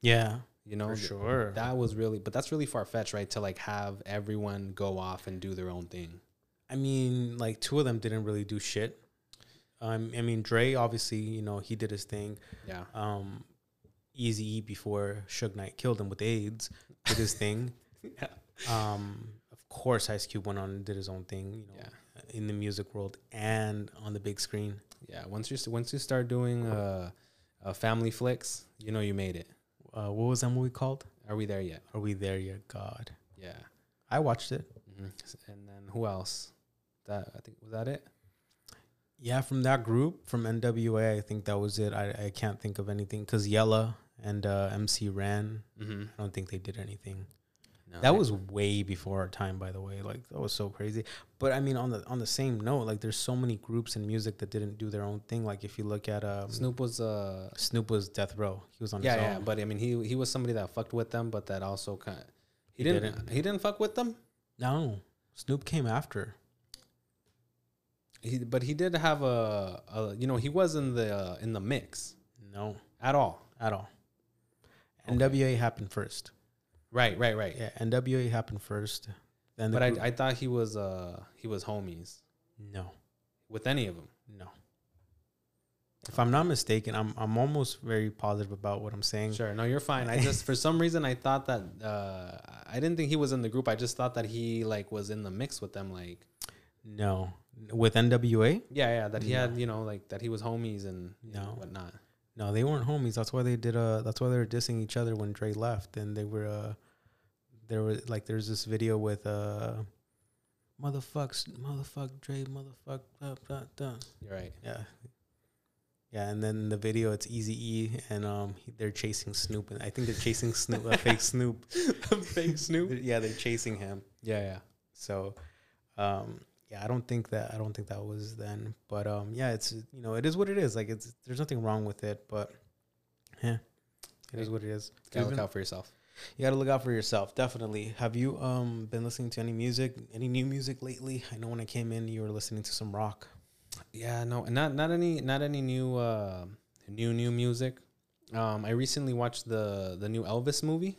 Yeah, You know, for sure. that was really, but that's really far fetched, right? To like have everyone go off and do their own thing. I mean, like two of them didn't really do shit. Um, I mean, Dre obviously, you know, he did his thing. Yeah, Um, Easy E before Suge Knight killed him with AIDS did his thing. yeah, Um, of course, Ice Cube went on and did his own thing. You know, yeah, in the music world and on the big screen. yeah. Once you once you start doing uh, uh, family flicks, you know you made it. Uh, what was that movie called? Are we there yet? Are we there yet? God, Yeah. I watched it. hmm And then who else? That I think was that it. Yeah, from that group from NWA, I think that was it. I, I can't think of anything because Yella and uh, MC Ren, Mm-hmm. I don't think they did anything. No, That was way before our time, by the way. Like that was so crazy. But I mean, on the on the same note, like there's so many groups in music that didn't do their own thing. Like if you look at um, Snoop was uh Snoop was Death Row. He was on yeah yeah, but I mean he he was somebody that fucked with them, but that also kind of he, He didn't, didn't. he didn't fuck with them. no, Snoop came after. He but he did have a, a you know he was in the uh, in the mix No, at all. at all. Okay. NWA happened first. Right right right. Yeah, NWA happened first. Then the But I I thought he was uh he was homies no with any of them. no. If I'm not mistaken, I'm I'm almost very positive about what I'm saying. Sure, no, you're fine. I just for some reason I thought that uh I didn't think he was in the group. I just thought that he like was in the mix with them. Like No, with NWA. yeah yeah that he had you know like that he was homies and you know, No. whatnot. No, they weren't homies. That's why they did. Uh, that's why they were dissing each other when Dre left, and they were. Uh, there was like there's this video with uh, motherfucks, motherfuck Dre, motherfuck, blah, blah, blah. You're right. yeah, yeah. And then the video, it's Easy E, and um, he- they're chasing Snoop, and I think they're chasing Snoop, a fake Snoop, a Fake Snoop. Yeah, they're chasing him. Yeah yeah. So, um, yeah, I don't think that I don't think that was then, but um, yeah, it's you know it is what it is. Like it's there's nothing wrong with it, but yeah, it is what it is. You Gotta look out for yourself. You got to look out for yourself, definitely. Have you um been listening to any music, any new music lately? I know when I came in, you were listening to some rock. Yeah, no, not not any not any new uh new new music. Um, I recently watched the the new Elvis movie.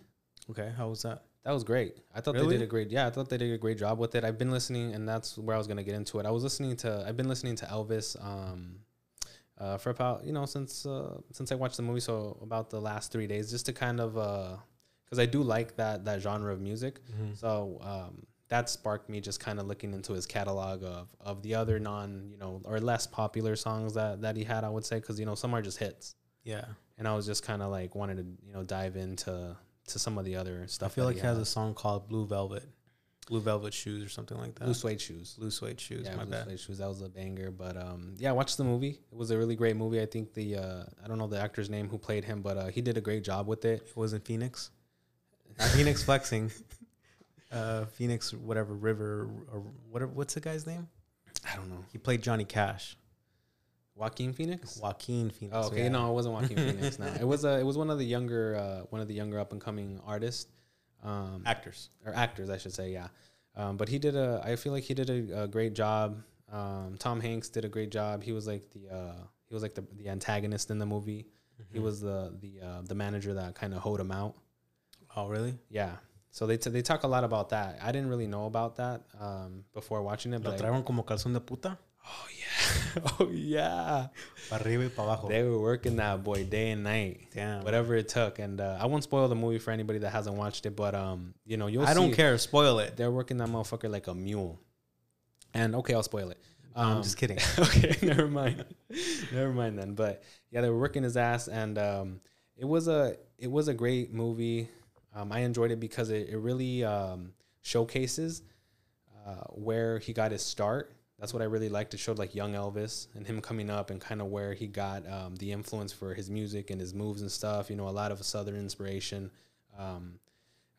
Okay, how was that? That was great. I thought they did a great. Yeah, I thought they did a great job with it. I've been listening, and that's where I was gonna get into it. I was listening to. I've been listening to Elvis. Um, uh, for about you know since uh, since I watched the movie, so about the last three days, just to kind of uh, because I do like that that genre of music. So um, that sparked me just kind of looking into his catalog of of the other non you know or less popular songs that that he had. I would say because you know some are just hits, Yeah, and I was just kind of like wanted to you know dive into to some of the other stuff. I feel like he has a song called Blue Velvet, Blue Velvet Shoes or something like that. blue suede shoes. Blue suede shoes. yeah, my blue bad. suede shoes. That was a banger. But um, yeah, watch the movie. It was a really great movie. I think the uh, I don't know the actor's name who played him, but uh, he did a great job with it. It was in Phoenix. Not Fenix Flexin. Uh, Phoenix, whatever River or whatever. What's the guy's name? I don't know He played Johnny Cash. Joaquin Phoenix. Joaquin Phoenix. Oh, okay, yeah. no, it wasn't Joaquin Phoenix. No, it was uh, it was one of the younger uh, one of the younger up and coming artists, um, actors. or actors, I should say. Yeah, um, but he did a. I feel like he did a, a great job. Um, Tom Hanks did a great job. He was like the uh, he was like the, the antagonist in the movie. He Mm-hmm. was the the uh, the manager that kind of hoed him out. Oh, really? Yeah. So they t- they talk a lot about that. I didn't really know about that um, before watching it, but trajeron como calzón de puta. Oh yeah, oh yeah, Para arriba y para abajo. they were working that boy day and night. Damn. whatever it took. And uh, I won't spoil the movie for anybody that hasn't watched it, but um, you know, you'll I don't care. Spoil it. They're working that motherfucker like a mule. And okay, I'll spoil it. I'm Um, just kidding. okay, never mind. never mind then. But yeah, they were working his ass, and um, it was a it was a great movie. Um, I enjoyed it because it, it really um, showcases uh, where he got his start. That's what I really liked. It showed like young Elvis and him coming up and kind of where he got um, the influence for his music and his moves and stuff. You know, a lot of Southern inspiration um,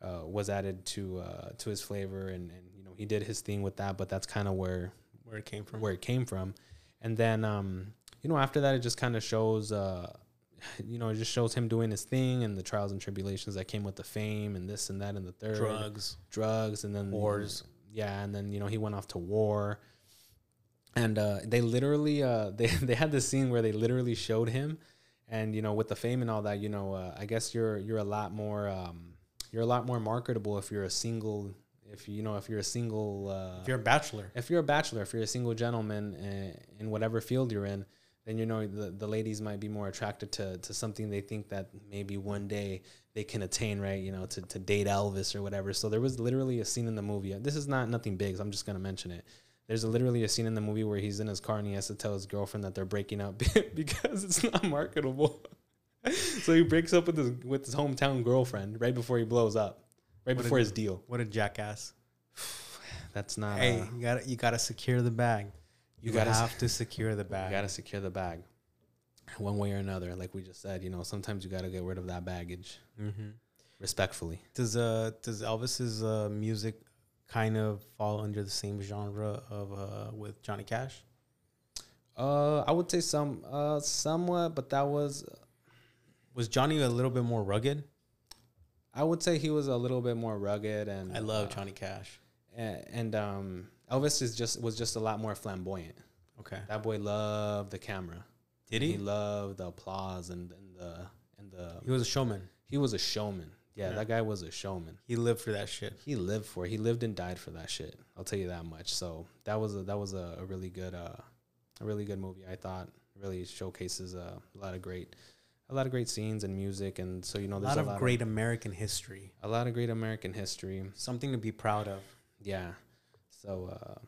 uh, was added to uh, to his flavor, and, and you know he did his thing with that. But that's kind of where Where it came from. where it came from. And then, um, you know, after that, it just kind of shows, uh, you know, it just shows him doing his thing and the trials and tribulations that came with the fame and this and that and the third Drugs. drugs, and then Wars. yeah, and then you know he went off to war. And uh, they literally, uh, they they had this scene where they literally showed him, and you know, with the fame and all that, you know, uh, I guess you're you're a lot more um, you're a lot more marketable if you're a single, if you know, if you're a single. Uh, If you're a bachelor. if you're a bachelor, if you're a single gentleman uh, in whatever field you're in, then you know the, the ladies might be more attracted to, to something they think that maybe one day they can attain, right? You know, to, to date Elvis or whatever. So there was literally a scene in the movie. This is not nothing big, so I'm just gonna mention it. There's a, literally a scene in the movie where he's in his car and he has to tell his girlfriend that they're breaking up because it's not marketable. so he breaks up with his with his hometown girlfriend right before he blows up, right What before a- his deal. What a jackass! That's not. hey, uh, you gotta you gotta secure the bag. You, You gotta have to secure the bag. you gotta secure the bag, one way or another. Like we just said, you know, sometimes you gotta get rid of that baggage hmm respectfully. Does uh does Elvis's uh music kind of fall under the same genre of uh with Johnny Cash? Uh, I would say some, uh, somewhat, but that was, Was Johnny a little bit more rugged? I would say he was a little bit more rugged and I love uh, Johnny Cash. and, and um, Elvis is just was just a lot more flamboyant. Okay. That boy loved the camera. Did He he? loved the applause and, and the and the. He was a showman. He was a showman. Yeah, that guy was a showman. He lived for that shit. He lived for. it. He lived and died for that shit. I'll tell you that much. So that was a that was a, a really good uh, a really good movie. I thought really showcases uh, a lot of great, a lot of great scenes and music, and so you know there's A there's lot of great American history. a lot of great American history. Something to be proud of. Yeah. So uh,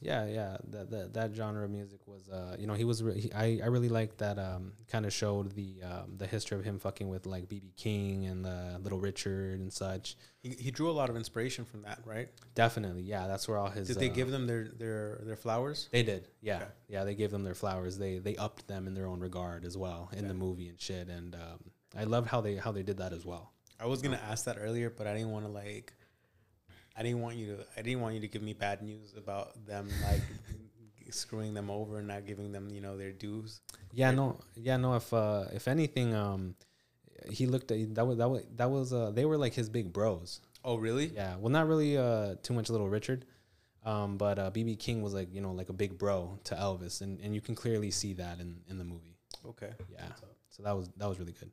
yeah, yeah, that, that that genre of music was uh, you know, he was re- he, I I really liked that um kind of showed the um the history of him fucking with like BB King and uh, Little Richard and such. He, he drew a lot of inspiration from that, right? Definitely. Yeah, that's where all his Did they uh, give them their their their flowers? They did, yeah, Okay. yeah. They gave them their flowers. They they upped them in their own regard as well in Yeah. the movie and shit. And um, I loved how they how they did that as well. I was gonna ask that earlier, but I didn't want to like. I didn't want you to. I didn't want you to give me bad news about them like screwing them over and not giving them, you know, their dues. Yeah, no, yeah, no. If uh, if anything, um, he looked at that was that was that was uh, they were like his big bros. Oh, really? Yeah, well, not really uh too much Little Richard, um, but uh, BB King was like you know like a big bro to Elvis, and and you can clearly see that in in the movie. Okay. Yeah, so that was that was really good.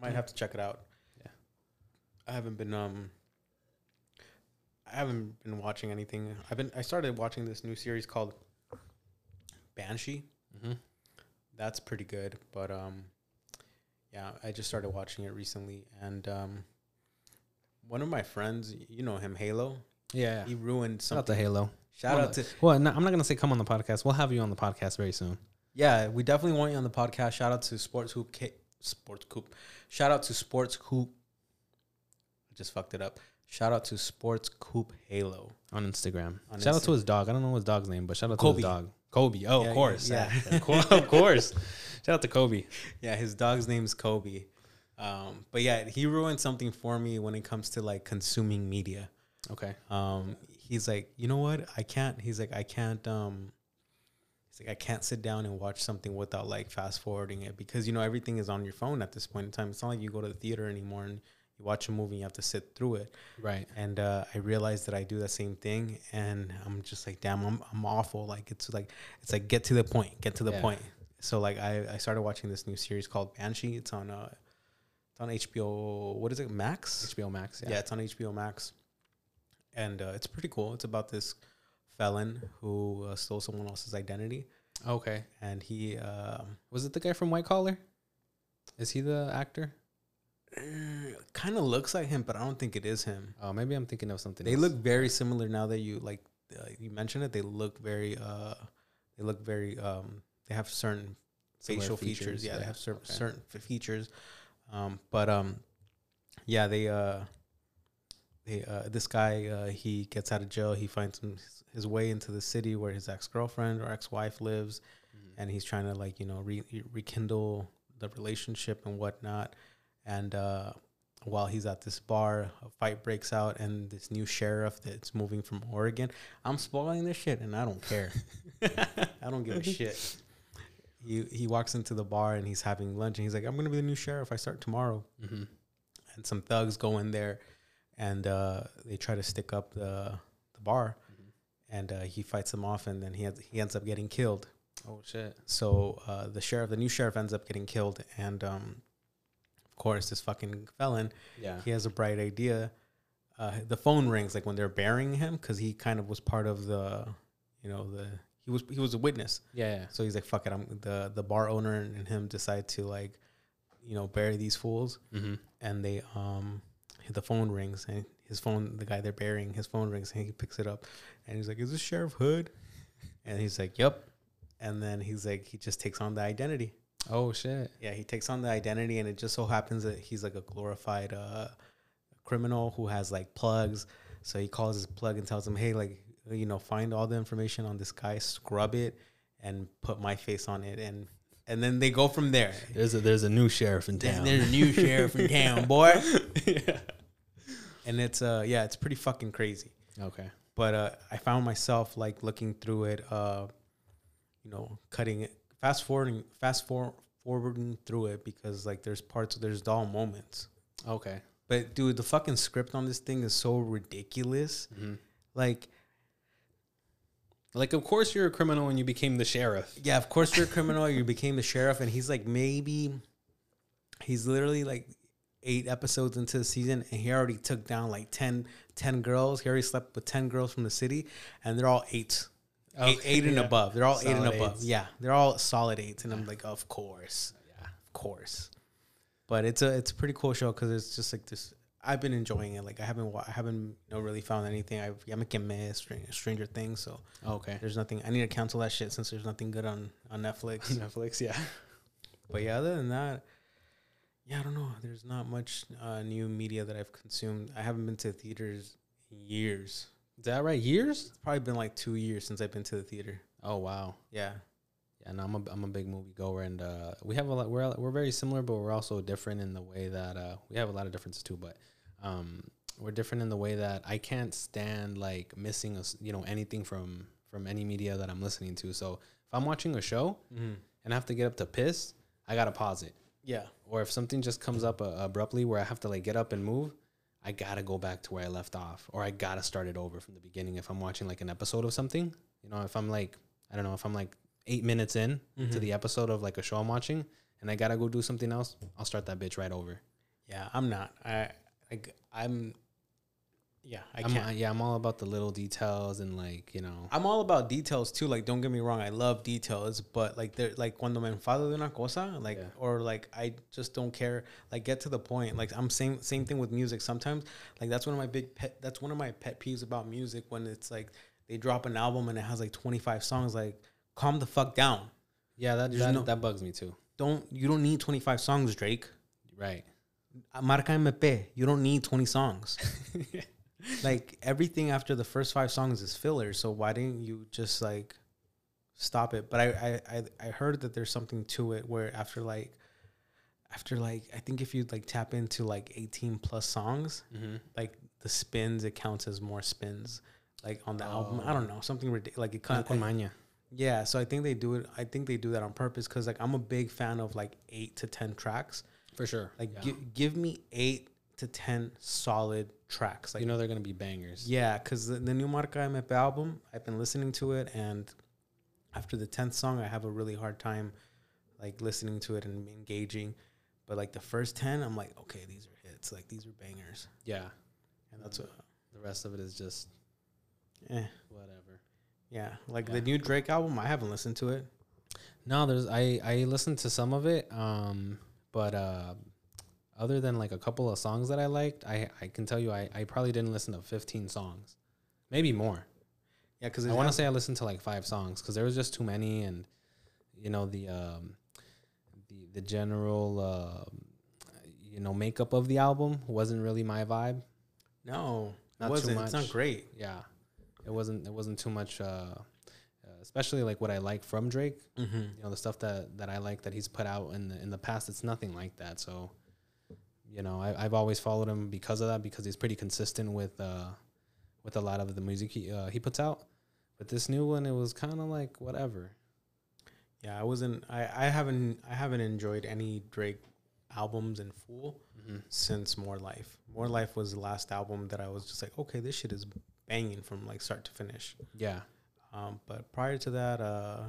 Might have to check it out. Yeah. I haven't been um I haven't been watching anything. I've been I started watching this new series called Banshee. Mm-hmm. That's pretty good, but um yeah, I just started watching it recently and um one of my friends, you know him, Halo, Yeah, he ruined shout out to Halo. Shout Come out to Well, no, I'm not gonna say come on the podcast. We'll have you on the podcast very soon. Yeah, we definitely want you on the podcast. Shout out to Sports Hoop K- Sports Coop. Shout out to Sports Coop. I just fucked it up. Shout out to Sports Coop Halo. on Instagram. On shout out to his dog. I don't know his dog's name, but shout out to Kobe. his dog. Kobe. Oh, Yeah, of course. yeah. Yeah. of cour- of course. Shout out to Kobe. Yeah, his dog's name's Kobe. Um, but yeah, he ruined something for me when it comes to like consuming media. Okay. Um, he's like, you know what? I can't. He's like, I can't. Um, he's like, I can't sit down and watch something without like fast forwarding it because you know everything is on your phone at this point in time. It's not like you go to the theater anymore and you watch a movie you have to sit through it. Right. And uh, I realized that I do the same thing, and I'm just like, damn, I'm I'm awful. Like it's like it's like get to the point, get to the Yeah. point. So like I I started watching this new series called Banshee. It's on uh, it's on HBO. What is it? Max. HBO Max. Yeah, it's on HBO Max, and uh, it's pretty cool. It's about this felon who uh, stole someone else's identity, Okay. and he um, Was it the guy from White Collar? Is he the actor? Kind of looks like him, but I don't think it is him. Oh, maybe I'm thinking of something. They else. look very similar now that you like uh, you mentioned it. They look very uh, they look very um, they have certain Similar facial features. Yeah, they have cer- okay. certain f- features. Um, but um, yeah, they uh, they uh, this guy uh, he gets out of jail. He finds him, his, way into the city where his ex girlfriend or ex wife lives, Mhm. and he's trying to like you know re- rekindle the relationship and whatnot. And uh, while he's at this bar, a fight breaks out, and this new sheriff that's moving from Oregon. I'm spoiling this shit, and I don't care. I don't give a shit. He he walks into the bar and he's having lunch, and he's like, "I'm gonna be the new sheriff. I start tomorrow." Mhm. And some thugs go in there, and uh, they try to stick up the the bar, Mhm. and uh, he fights them off, and then he has, he ends up getting killed. Oh shit. So uh, the sheriff, the new sheriff, ends up getting killed, and um, course, this fucking felon, Yeah. he has a bright idea. Uh, the phone rings like when they're burying him because he kind of was part of the, you know, the he was he was a witness. Yeah. yeah. So he's like, "Fuck it!" I'm the the bar owner and him decide to like, you know, bury these fools, Mm-hmm. and they um, the phone rings and his phone, the guy they're burying, his phone rings and he picks it up, and he's like, "Is this Sheriff Hood?" And he's like, "Yep." And then he's like, he just takes on the identity. Oh shit. Yeah, he takes on the identity, and it just so happens that he's like a glorified uh, criminal who has like plugs. So he calls his plug and tells him, "Hey, like you know, find all the information on this guy, scrub it, and put my face on it." And and then they go from there. There's a there's a new sheriff in town. There's a new sheriff in town, boy. yeah. And it's uh yeah, it's pretty fucking crazy. Okay. But uh I found myself like looking through it, uh, you know, cutting it, fast forwarding, fast for, forwarding through it because like there's parts, there's dull moments. Okay. But dude, the fucking script on this thing is so ridiculous. Mm-hmm. Like, Like, of course you're a criminal when you became the sheriff. yeah, of course you're a criminal. You became the sheriff, and he's like maybe he's literally like eight episodes into the season, and he already took down like 10, 10 girls. He already slept with ten girls from the city, and they're all eight. Eight, Okay, eight and yeah. above. They're all eight and above. eights. Yeah, they're all solid eights, and I'm like, of course, Yeah. of course. But it's a it's a pretty cool show because it's just like this. I've been enjoying it. Like I haven't I haven't you know, really found anything. I yeah, making mad Stranger, Stranger Things. So Okay. there's nothing. I need to cancel that shit since there's nothing good on on Netflix. Netflix, yeah. but yeah, other than that, yeah, I don't know. There's not much uh, new media that I've consumed. I haven't been to theaters in years. Is that right? Years? It's probably been like two years since I've been to the theater. Oh wow. Yeah. Yeah, no, I'm a I'm a big movie goer, and uh, we have a lot. We're we're very similar, but we're also different in the way that uh, we have a lot of differences too. But um, we're different in the way that I can't stand like missing a you know anything from from any media that I'm listening to. So if I'm watching a show Mm-hmm. and I have to get up to piss, I gotta pause it. Yeah. Or if something just comes up uh, abruptly where I have to like get up and move, I gotta go back to where I left off, or I gotta start it over from the beginning. If I'm watching like an episode of something, you know, if I'm like I don't know, if I'm like eight minutes in to mm-hmm. the episode of like a show I'm watching, and I gotta go do something else, I'll start that bitch right over. Yeah, I'm not. I like I'm yeah, I I'm, can't. uh, yeah, I'm all about the little details and like you know. I'm all about details too. Like, don't get me wrong, I love details, but like, they're like cuando me enfado de una cosa, like, Yeah. or like, I just don't care. Like, get to the point. Like, I'm same same thing with music. Sometimes, like, that's one of my big pet. That's one of my pet peeves about music when it's like they drop an album and it has like 25 songs. Like, calm the fuck down. Yeah, that that, no- that bugs me too. Don't you don't need 25 songs, Drake. Right. Marca MP. You don't need 20 songs. like everything after the first five songs is filler. So why didn't you just like stop it? But I I I, I heard that there's something to it where after like after like I think if you like tap into like 18 plus songs, Mm-hmm. like the spins, it counts as more spins. Like on the album, I don't know something ridiculous. Like it kind maña. yeah, so I think they do it. I think they do that on purpose because like I'm a big fan of like eight to ten tracks. For sure. Like yeah. gi- give me eight to ten solid tracks. Like you know they're gonna be bangers. yeah, because the, the new Marca MP album, I've been listening to it, and after the tenth song, I have a really hard time like listening to it and engaging. But like the first ten, I'm like, okay, these are hits. Like these are bangers, Yeah. and that's what. The rest of it is just Eh, whatever. yeah, like Yeah. the new Drake album, I haven't listened to it. No, there's I I listened to some of it, um, but uh, other than like a couple of songs that I liked, I I can tell you I I probably didn't listen to 15 songs, maybe more. Yeah, because I want to say I listened to like five songs because there was just too many, and you know the um the the general uh, you know makeup of the album wasn't really my vibe. no, it Not too wasn't. It's not great. Yeah, it wasn't it wasn't too much. Uh, uh, especially like what I like from Drake. Mm-hmm. you know the stuff that that I like that he's put out in the in the past. It's nothing like that. So, you know, I, I've always followed him because of that because he's pretty consistent with uh with a lot of the music he uh, he puts out. But this new one, it was kind of like whatever. Yeah, I wasn't. I, I haven't. I haven't enjoyed any Drake albums in full Mm-hmm. since More Life. More Life was the last album that I was just like, okay, this shit is banging from like start to finish. Yeah, Um, but prior to that, uh,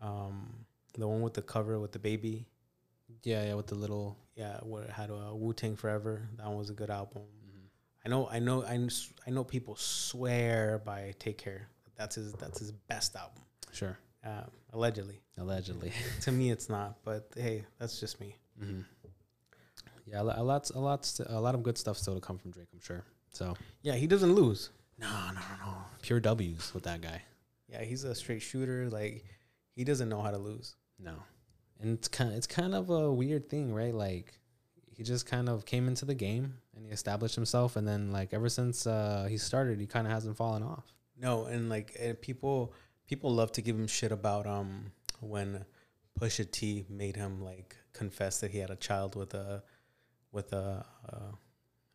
um, the one with the cover with the baby, yeah, yeah. With the little, yeah, where it had a Wu Tang Forever. That one was a good album. Mm-hmm. I know, I know, I, I know people swear by Take Care. That's his. That's his best album. sure, Uh, allegedly, allegedly. to me, it's not. But hey, that's just me. mm-hmm. Yeah, a lot, a lot, a lot of good stuff still to come from Drake. I'm sure. So Yeah, he doesn't lose. no, no, no, no. Pure W's with that guy. Yeah, he's a straight shooter. Like he doesn't know how to lose. No. And it's kind it's kind of a weird thing, right? Like he just kind of came into the game and he established himself, and then like ever since uh, he started, he kind of hasn't fallen off. No, and like and people people love to give him shit about um when Pusha T made him like confess that he had a child with a with a uh,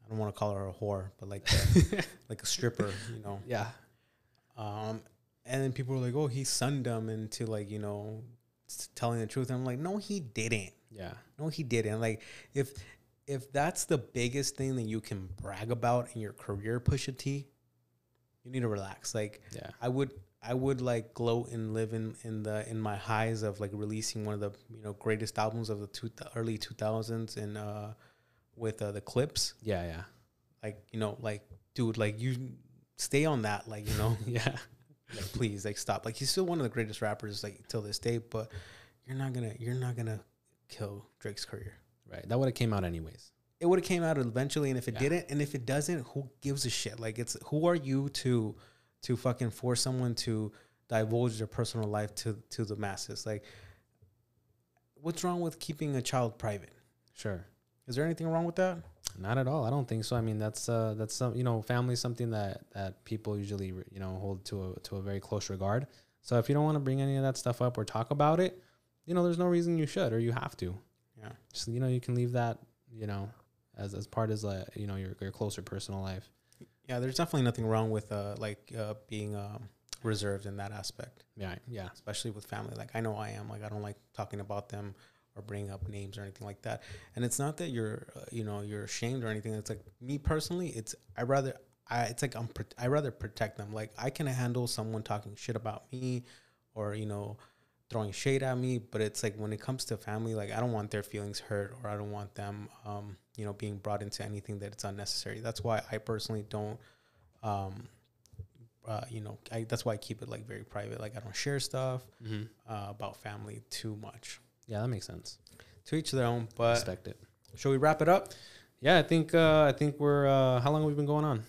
I don't want to call her a whore, but like a, like a stripper, you know. Yeah, Um, and then people were like, "Oh, he sunned him into like you know telling the truth." And I'm like, "No, he didn't. yeah, No, he didn't. Like if if that's the biggest thing that you can brag about in your career, Pusha T, you need to relax. Like yeah, I would I would like gloat and live in in the in my highs of like releasing one of the you know greatest albums of the two, early 2000s and uh with uh, the Clipse yeah, yeah, like you know like dude like you stay on that like you know yeah. Like please like stop. Like he's still one of the greatest rappers like till this day but you're not gonna you're not gonna kill Drake's career. Right, that would have came out anyways. it would have came out eventually and if it Yeah. didn't and if it doesn't who gives a shit? Like it's who are you to to fucking force someone to divulge their personal life to to the masses? Like what's wrong with keeping a child private? Sure. is there anything wrong with that Not at all. I don't think so. I mean, that's uh, that's some you know, family is something that that people usually you know hold to a to a very close regard. So if you don't want to bring any of that stuff up or talk about it, you know, there's no reason you should or you have to. yeah Just you know, you can leave that you know as as part as like you know your your closer personal life. yeah there's definitely nothing wrong with uh like uh being um reserved in that aspect Yeah, yeah, especially with family. Like I know I am. Like I don't like talking about them or bringing up names or anything like that. And it's not that you're, uh, you know, you're ashamed or anything. It's like me personally. It's I rather I. It's like I'm. I rather protect them. Like I can handle someone talking shit about me, or you know, throwing shade at me. But it's like when it comes to family, like I don't want their feelings hurt, or I don't want them, um, you know, being brought into anything that it's unnecessary. That's why I personally don't. Um, uh, you know, I, that's why I keep it like very private. Like I don't share stuff mm-hmm. uh, about family too much. Yeah. That makes sense. To each their own. But Respect it. shall we wrap it up? Yeah, I think uh, I think we're. Uh, how long have we been going on?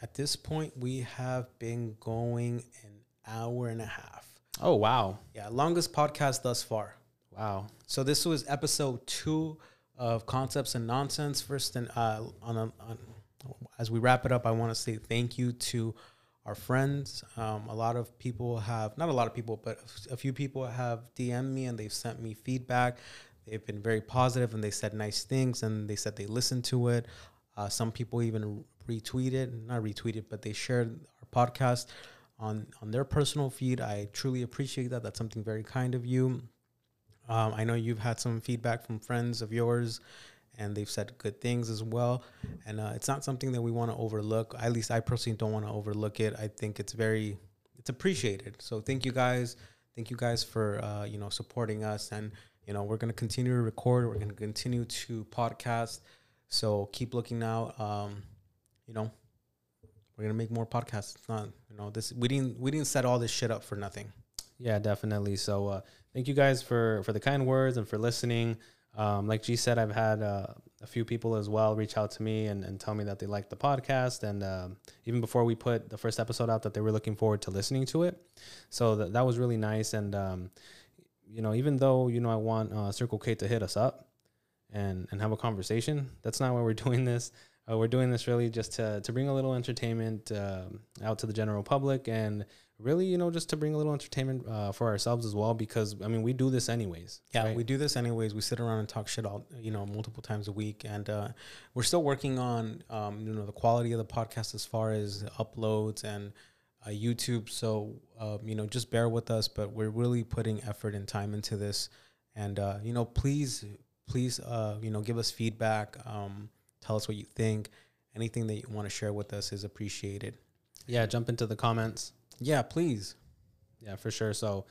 At this point, we have been going an hour and a half. Oh wow, Yeah, longest podcast thus far. wow. So this was episode two of Concepts and Nonsense. First, and uh, on, a, on as we wrap it up, I want to say thank you to our friends. Um, a lot of people have, not a lot of people, but a few people have DM'd me and they've sent me feedback. They've been very positive and they said nice things and they said they listened to it. Uh, some people even retweeted, not retweeted, but they shared our podcast on on their personal feed. I truly appreciate that. That's something very kind of you. Um, I know you've had some feedback from friends of yours, and they've said good things as well. And uh, it's not something that we want to overlook. At least I personally don't want to overlook it. I think it's very, it's appreciated. So thank you guys. Thank you guys for uh, you know supporting us, and you know we're gonna continue to record. We're gonna continue to podcast. So keep looking out. Um, you know, we're gonna make more podcasts. It's not you know this. We didn't we didn't set all this shit up for nothing. Yeah, definitely. So uh, thank you guys for for the kind words and for listening. Um, like G said, I've had uh, a few people as well reach out to me and, and tell me that they liked the podcast, and um, even before we put the first episode out, that they were looking forward to listening to it. So that that was really nice. And um, you know, even though you know I want uh, Circle K to hit us up and and have a conversation, that's not why we're doing this. Uh, we're doing this really just to to bring a little entertainment um, out to the general public and really, you know, just to bring a little entertainment uh, for ourselves as well. Because I mean, we do this anyways. Yeah, right? we do this anyways. We sit around and talk shit all you know multiple times a week, and uh, we're still working on um, you know the quality of the podcast as far as uploads and uh, YouTube. So um, you know, just bear with us, but we're really putting effort and time into this, and uh, you know, please, please, uh, you know, give us feedback. Um, tell us what you think. Anything that you want to share with us is appreciated. yeah, jump into the comments. Yeah, please. Yeah, for sure. So,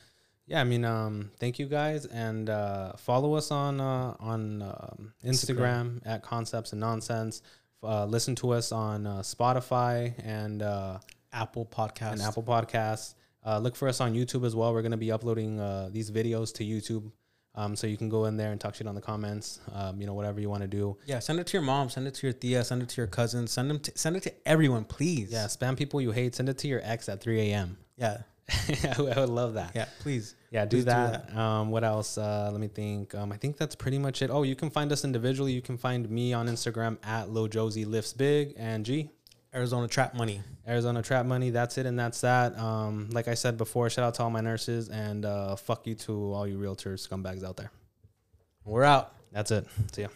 yeah, I mean, um, thank you guys, and uh, follow us on uh, on um, Instagram, at Concepts and Nonsense. Uh, listen to us on uh, Spotify and uh, Apple Podcast and Apple Podcasts. Uh, look for us on YouTube as well. We're going to be uploading uh, these videos to YouTube, um, so you can go in there and talk shit on the comments. Um, you know, whatever you want to do. Yeah, send it to your mom, send it to your tia, send it to your cousins, send them, to, send it to everyone, please. Yeah, spam people you hate. Send it to your ex at 3 a.m. yeah. I would I would love that. Yeah, please. Yeah, do Please do that. Um, what else? Uh, let me think. Um, I think that's pretty much it. Oh, you can find us individually. You can find me on Instagram at Lil Josie Lifts Big and G Arizona Trap Money. Arizona Trap Money. That's it, and that's that. Um, like I said before, shout out to all my nurses and uh, fuck you to all you realtors scumbags out there. We're out. That's it. See ya.